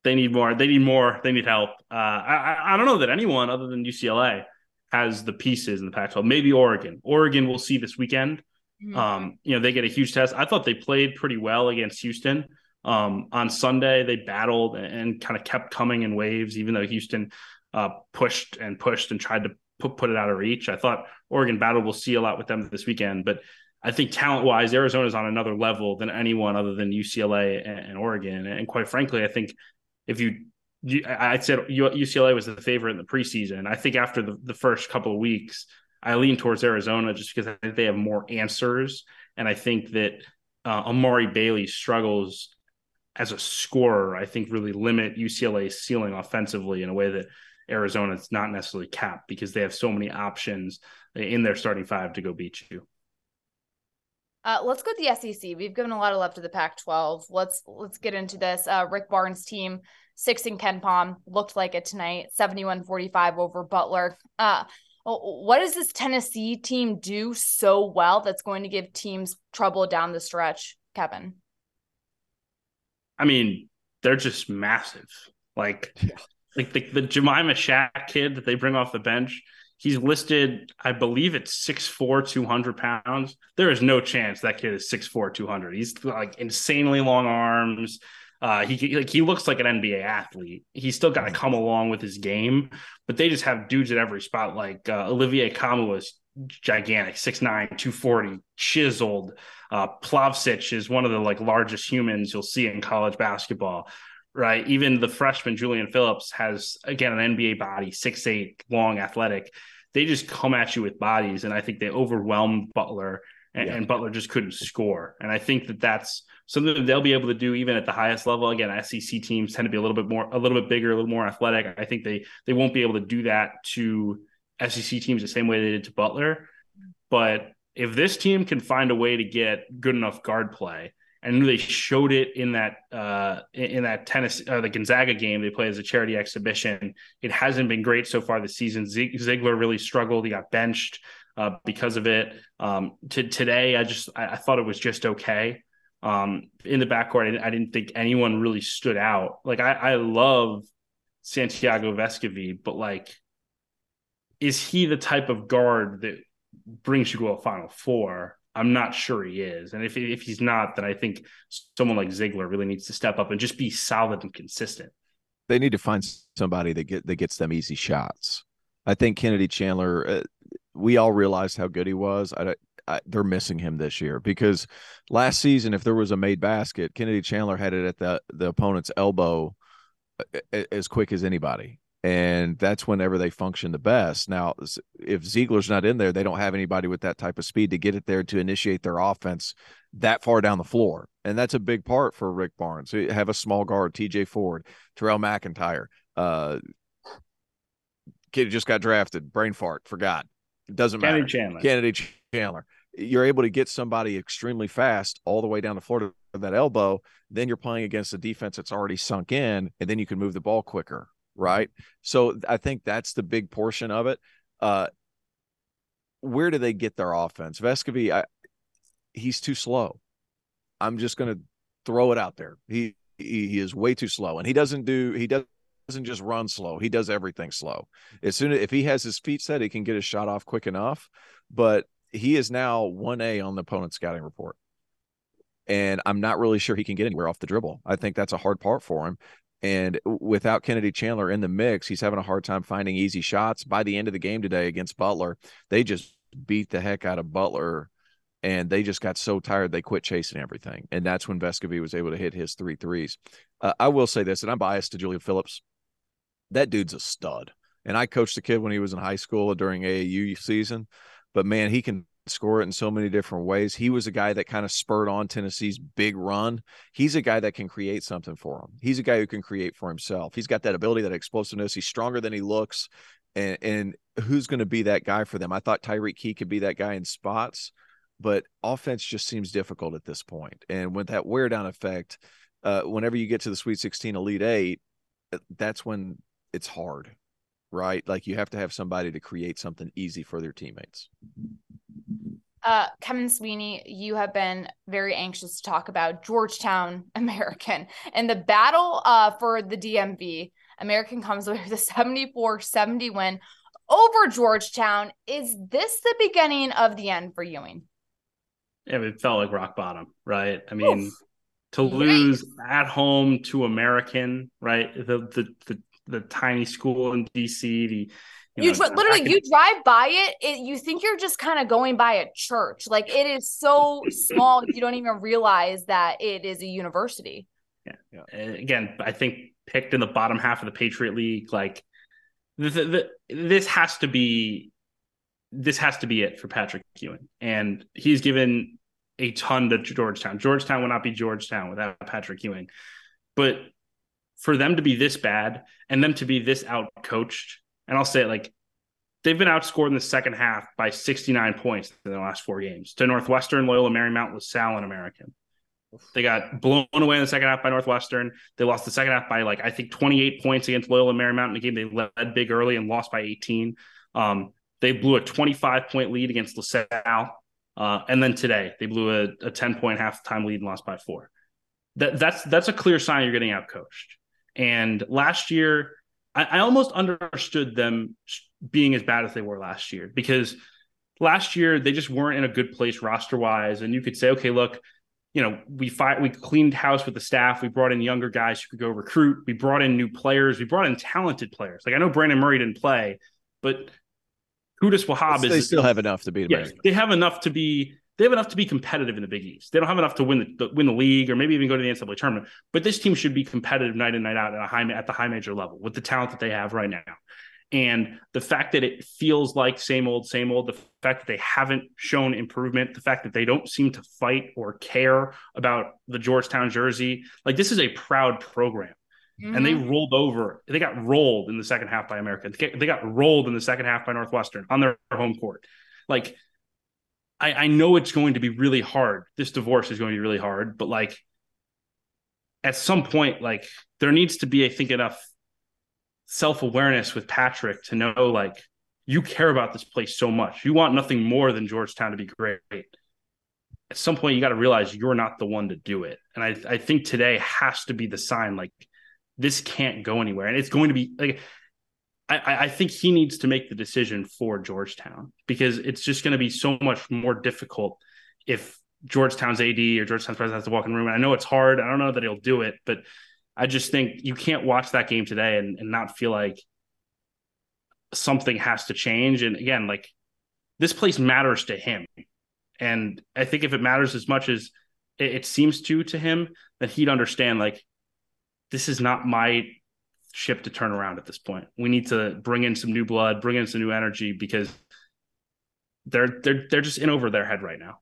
D: they need more. They need more. They need help. Uh, I, I don't know that anyone other than UCLA has the pieces in the Pac-12. Maybe Oregon. Oregon we'll see this weekend. Mm-hmm. Um, you know, they get a huge test. I thought they played pretty well against Houston. Um, on Sunday, they battled and, and kind of kept coming in waves, even though Houston uh, pushed and pushed and tried to put, put it out of reach. I thought Oregon battle will see a lot with them this weekend, but I think talent wise, Arizona is on another level than anyone other than UCLA and, and Oregon. And quite frankly, I think if you, you I said UCLA was the favorite in the preseason. I think after the, the first couple of weeks, I lean towards Arizona just because I think they have more answers. And I think that uh, Amari Bailey struggles as a scorer, I think really limit UCLA's ceiling offensively in a way that Arizona is not necessarily capped because they have so many options in their starting five to go beat you.
B: Uh, let's go to the SEC. We've given a lot of love to the Pac-12. Let's let's get into this. Uh, Rick Barnes' team, six in KenPom, looked like it tonight. 71-45 over Butler. Uh, what does this Tennessee team do so well that's going to give teams trouble down the stretch, Kevin?
D: I mean, they're just massive. Like yeah. Like the, the Jahmai Mashack kid that they bring off the bench, he's listed, I believe it's 6'4, 200 pounds. There is no chance that kid is 6'4, 200. He's like insanely long arms. Uh, he like he looks like an NBA athlete. He's still got to come along with his game, but they just have dudes at every spot. Like uh, Olivier Nkamhoua was gigantic 6'9 240 chiseled uh Plavsic is one of the like largest humans you'll see in college basketball right? Even the freshman Julian Phillips has again an nba body six eight, long athletic. They just come at you with bodies and i think they overwhelmed butler and, yeah. and butler just couldn't score. And i think that that's something that they'll be able to do even at the highest level. Again sec teams tend to be a little bit more a little bit bigger a little more athletic. I think they they won't be able to do that to SEC teams the same way they did to Butler. But if this team can find a way to get good enough guard play, and they showed it in that uh, in that tennis uh, the Gonzaga game they played as a charity exhibition. It hasn't been great so far this season. Zeigler really struggled. He got benched uh, because of it. Um, to today, I just I, I, thought it was just okay. Um, in the backcourt, I didn't, I didn't, think anyone really stood out. Like I, I love Santiago Vescovi, but like is he the type of guard that brings you to a Final Four? I'm not sure he is, and if if he's not, then I think someone like Zeigler really needs to step up and just be solid and consistent.
C: They need to find somebody that get that gets them easy shots. I think Kennedy Chandler. Uh, we all realized how good he was. I, I, they're missing him this year because last season, if there was a made basket, Kennedy Chandler had it at the the opponent's elbow uh, as quick as anybody and that's whenever they function the best. Now, if Zeigler's not in there, they don't have anybody with that type of speed to get it there to initiate their offense that far down the floor, and that's a big part for Rick Barnes. Have a small guard, T.J. Ford, Terrell McIntyre. Uh, kid just got drafted, brain fart, forgot. It doesn't Kennedy matter. Chandler. Kennedy Chandler. You're able to get somebody extremely fast all the way down the floor to that elbow. Then you're playing against a defense that's already sunk in, and then you can move the ball quicker right? So I think that's the big portion of it. Uh, where do they get their offense? Vescovi, I, he's too slow. I'm just going to throw it out there. He, he he is way too slow, and he doesn't do he does doesn't just run slow. He does everything slow. As soon as if he has his feet set, he can get his shot off quick enough. But he is now one A on the opponent scouting report. And I'm not really sure he can get anywhere off the dribble. I think that's a hard part for him. And without Kennedy Chandler in the mix, he's having a hard time finding easy shots. By the end of the game today against Butler, they just beat the heck out of Butler and they just got so tired they quit chasing everything. And that's when Vescovi was able to hit his three threes. Uh, I will say this, and I'm biased to Julian Phillips. That dude's a stud. And I coached the kid when he was in high school during AAU season, but man, he can score it in so many different ways. He was a guy that kind of spurred on Tennessee's big run. He's a guy that can create something for him. He's a guy who can create for himself. He's got that ability, that explosiveness. He's stronger than he looks. And, and who's going to be that guy for them? I thought Tyreke Key could be that guy in spots, but offense just seems difficult at this point. And with that wear down effect, uh, whenever you get to the Sweet 16 Elite Eight, uh, that's when it's hard, right? Like you have to have somebody to create something easy for their teammates.
B: Uh, Kevin Sweeney, you have been very anxious to talk about Georgetown American and the battle uh, for the DMV. American comes away with a 74 70 win over Georgetown. Is this the beginning of the end for Ewing?
D: Yeah, it felt like rock bottom, right? I mean, Oof. to lose at home to American, right? The, the the the tiny school in DC, the
B: you, you know, literally you drive by it, it, you think you're just kind of going by a church. Like it is so small, you don't even realize that it is a university.
D: Yeah. yeah. Again, I think picked in the bottom half of the Patriot League. Like the, the, this has to be this has to be it for Patrick Ewing, and he's given a ton to Georgetown. Georgetown would not be Georgetown without Patrick Ewing, but for them to be this bad and them to be this out coached and I'll say it like they've been outscored in the second half by 69 points in the last four games to Northwestern, Loyola Marymount, LaSalle, and American. They got blown away in the second half by Northwestern. They lost the second half by like I think 28 points against Loyola Marymount in the game. They led big early and lost by 18. Um, they blew a 25 point lead against LaSalle, uh, and then today they blew a, a 10 point halftime lead and lost by four. That that's that's a clear sign you're getting out coached. And last year I, I almost understood them being as bad as they were last year because last year they just weren't in a good place roster wise. And you could say, okay, look, you know, we fight, we cleaned house with the staff. We brought in younger guys who could go recruit. We brought in new players. We brought in talented players. Like I know Brandon Murray didn't play, but Qudus Wahab is
C: they still have enough to beat
D: yes, they have enough to be they have enough to be competitive in the Big East. They don't have enough to win the, win the league or maybe even go to the NCAA tournament. But this team should be competitive night in night out at a high at the high major level with the talent that they have right now. And the fact that it feels like same old, same old, the fact that they haven't shown improvement, the fact that they don't seem to fight or care about the Georgetown jersey, like this is a proud program. Mm-hmm. And they mm-hmm. rolled over. They got rolled in the second half by America. They got rolled in the second half by Northwestern on their home court. Like, I, I know it's going to be really hard. This divorce is going to be really hard, but like, at some point, like, there needs to be, I think, enough self awareness with Patrick to know like you care about this place so much. You want nothing more than Georgetown to be great. At some point, you got to realize you're not the one to do it. And I, I think today has to be the sign like this can't go anywhere. And it's going to be like, I, I think he needs to make the decision for Georgetown because it's just going to be so much more difficult if Georgetown's AD or Georgetown's president has to walk in the room. And I know it's hard. I don't know that he'll do it, but I just think you can't watch that game today and, and not feel like something has to change. And again, like this place matters to him. And I think if it matters as much as it, it seems to to him, that he'd understand like this is not my ship to turn around at this point. We need to bring in some new blood, bring in some new energy because they're they're they're just in over their head right now.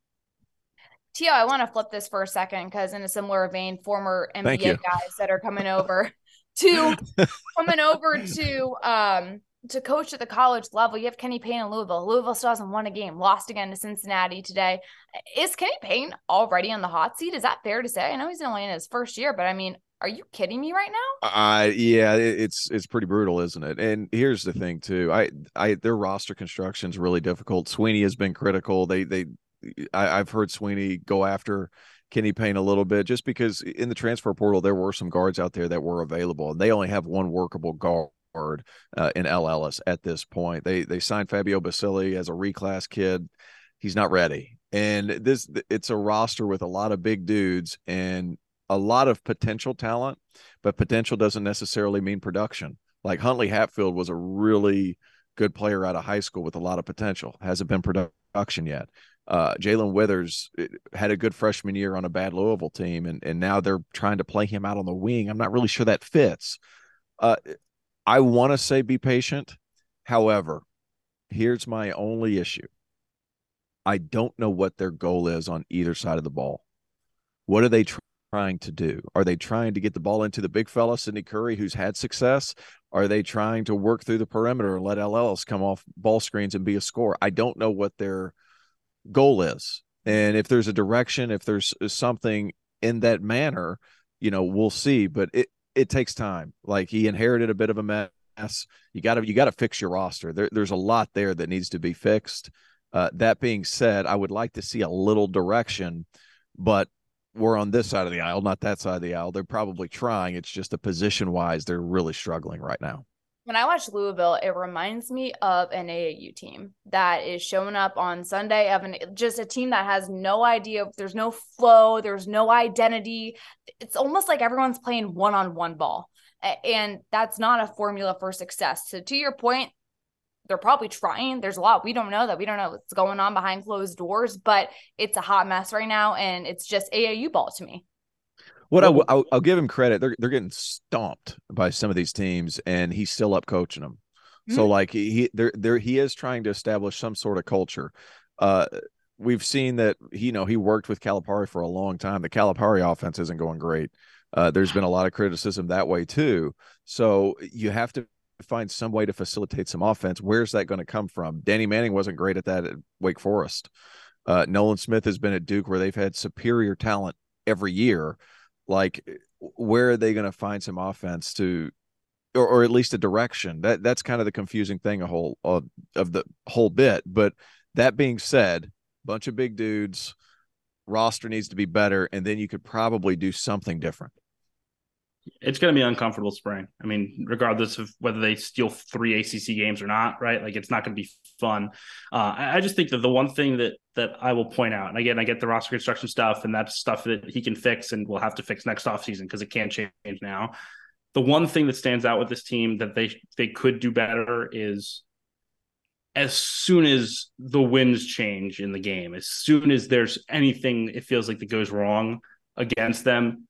B: T.O, I want to flip this for a second because in a similar vein, former NBA guys that are coming over to coming over to um to coach at the college level. You have Kenny Payne in Louisville. Louisville still hasn't won a game, lost again to Cincinnati today. Is Kenny Payne already on the hot seat? Is that fair to say? I know he's only in his first year, but I mean, are you kidding me right now?
C: Uh yeah, it's it's pretty brutal, isn't it? And here's the thing too. I I their roster construction is really difficult. Sweeney has been critical. They they I, have heard Sweeney go after Kenny Payne a little bit just because in the transfer portal there were some guards out there that were available, and they only have one workable guard uh, in El Ellis at this point. They they signed Fabio Basili as a reclass kid. He's not ready, and this it's a roster with a lot of big dudes and a lot of potential talent, but potential doesn't necessarily mean production. Like Huntley Hatfield was a really good player out of high school with a lot of potential. Hasn't been production yet. Uh, Jae'Lyn Withers eh, had a good freshman year on a bad Louisville team, and and now they're trying to play him out on the wing. I'm not really sure that fits. Uh, I want to say be patient. However, here's my only issue. I don't know what their goal is on either side of the ball. What are they trying to do? Are they trying to get the ball into the big fella, Sidney Curry, who's had success? Are they trying to work through the perimeter and let Ellis come off ball screens and be a scorer? I don't know what their goal is. And if there's a direction, if there's something in that manner, you know, we'll see. But it it takes time. Like he inherited a bit of a mess. You got to you got to fix your roster. There, there's a lot there that needs to be fixed. Uh, that being said, I would like to see a little direction, but we're on this side of the aisle, not that side of the aisle. They're probably trying. It's just a position wise, they're really struggling right now
B: when I watch Louisville, it reminds me of an AAU team that is showing up on Sunday of an just a team that has no idea. There's no flow. There's no identity. It's almost like everyone's playing one on one ball, and that's not a formula for success. So to your point, they're probably trying. There's a lot we don't know that we don't know what's going on behind closed doors, but it's a hot mess right now, and it's just AAU ball to me.
C: What I, will I'll give him credit. They're they're getting stomped by some of these teams, and he's still up coaching them. Mm-hmm. So like he there there he is trying to establish some sort of culture. Uh, we've seen that he, you know he worked with Calipari for a long time. The Calipari offense isn't going great. Uh, there's been a lot of criticism that way too. So you have to find some way to facilitate some offense. Where's that going to come from? Danny Manning wasn't great at that at Wake Forest. Uh, Nolan Smith has been at Duke where they've had superior talent every year like where are they going to find some offense to or, or at least a direction that that's kind of the confusing thing a whole of, of the whole bit but that being said bunch of big dudes roster needs to be better and then you could probably do something different
D: it's going to be uncomfortable spring. I mean, regardless of whether they steal three ACC games or not, right? Like it's not going to be fun. Uh, I, just think that the one thing that that I will point out, and again, I get the roster construction stuff, and that's stuff that he can fix and will have to fix next offseason because it can't change now. The one thing that stands out with this team that they they could do better is as soon as the winds change in the game, as soon as there's anything it feels like that goes wrong against them,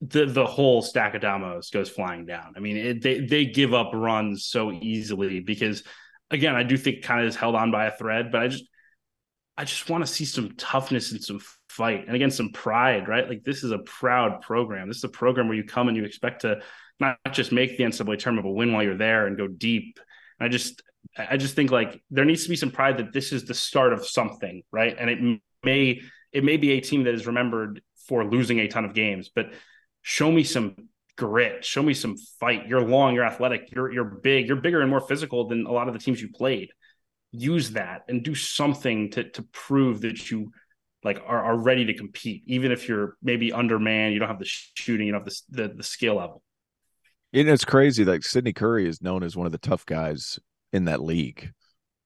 D: the the whole stack of dominoes goes flying down. I mean, it, they they give up runs so easily because, again, I do think kind of is held on by a thread, but I just I just want to see some toughness and some fight, and again, some pride. Right, like this is a proud program. This is a program where you come and you expect to not just make the NCAA tournament, but win while you're there and go deep. And I just I just think like there needs to be some pride that this is the start of something, right? And it may it may be a team that is remembered for losing a ton of games, but show me some grit, show me some fight. You're long, you're athletic, you're you're big, you're bigger and more physical than a lot of the teams you played. Use that and do something to to prove that you like are, are ready to compete, even if you're maybe undermanned, you don't have the shooting, you don't have the the, the skill level.
C: And it's crazy. Like Sydney Curry is known as one of the tough guys in that league.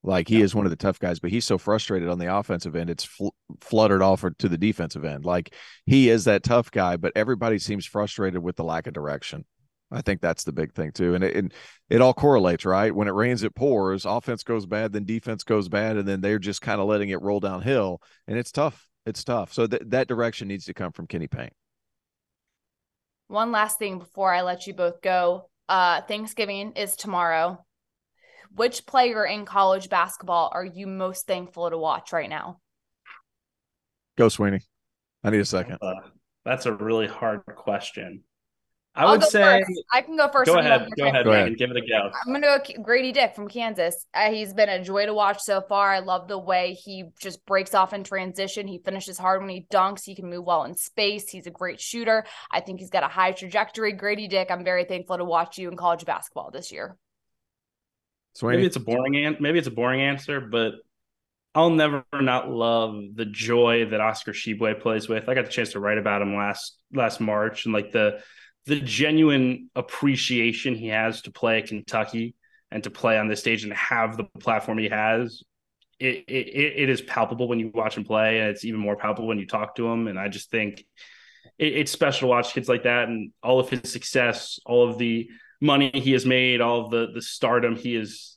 C: Like he yeah. is one of the tough guys, but he's so frustrated on the offensive end, it's fl- fluttered off to the defensive end. Like he is that tough guy, but everybody seems frustrated with the lack of direction. I think that's the big thing too, and it, and it all correlates, right? When it rains, it pours. Offense goes bad, then defense goes bad, and then they're just kind of letting it roll downhill, and it's tough. It's tough. So th- that direction needs to come from Kenny Payne.
B: One last thing before I let you both go. Uh, Thanksgiving is tomorrow which player in college basketball are you most thankful to watch right now?
C: Go Sweeney. I need a second. Uh,
D: that's a really hard question. I I'll would say
B: first. I can go first.
D: Go ahead. Go ahead, go ahead. Give it a go.
B: I'm going to go Grady Dick from Kansas. Uh, he's been a joy to watch so far. I love the way he just breaks off in transition. He finishes hard when he dunks. He can move well in space. He's a great shooter. I think he's got a high trajectory. Grady Dick, I'm very thankful to watch you in college basketball this year.
D: Sweeney? Maybe it's a boring an- maybe it's a boring answer, but I'll never not love the joy that Oscar Tshiebwe plays with. I got the chance to write about him last last March and like the the genuine appreciation he has to play at Kentucky and to play on this stage and have the platform he has. It, it, it is palpable when you watch him play, and it's even more palpable when you talk to him. And I just think it, it's special to watch kids like that and all of his success, all of the money he has made, all the the stardom he has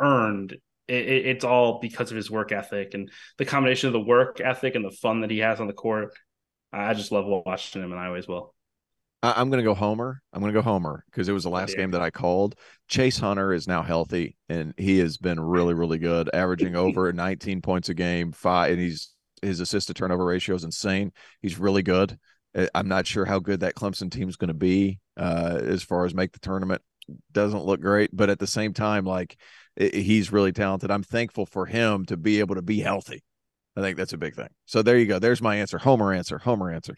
D: earned, it, it, it's all because of his work ethic and the combination of the work ethic and the fun that he has on the court. I just love watching him, and I always will.
C: I'm going to go Homer. I'm going to go Homer because it was the last yeah. game that I called. Chase Hunter is now healthy and he has been really, really good, averaging over 19 points a game, five, and he's his assist to turnover ratio is insane. He's really good. I'm not sure how good that Clemson team is going to be uh, as far as make the tournament. Doesn't look great, but at the same time, like it, he's really talented. I'm thankful for him to be able to be healthy. I think that's a big thing. So there you go. There's my answer. Homer answer. Homer answer.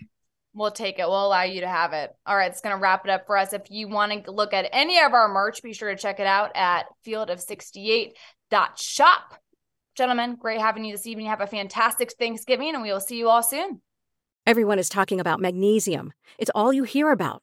B: We'll take it. We'll allow you to have it. All right, it's going to wrap it up for us. If you want to look at any of our merch, be sure to check it out at fieldof68.shop. Gentlemen, great having you this evening. Have a fantastic Thanksgiving, and we will see you all soon.
E: Everyone is talking about magnesium. It's all you hear about.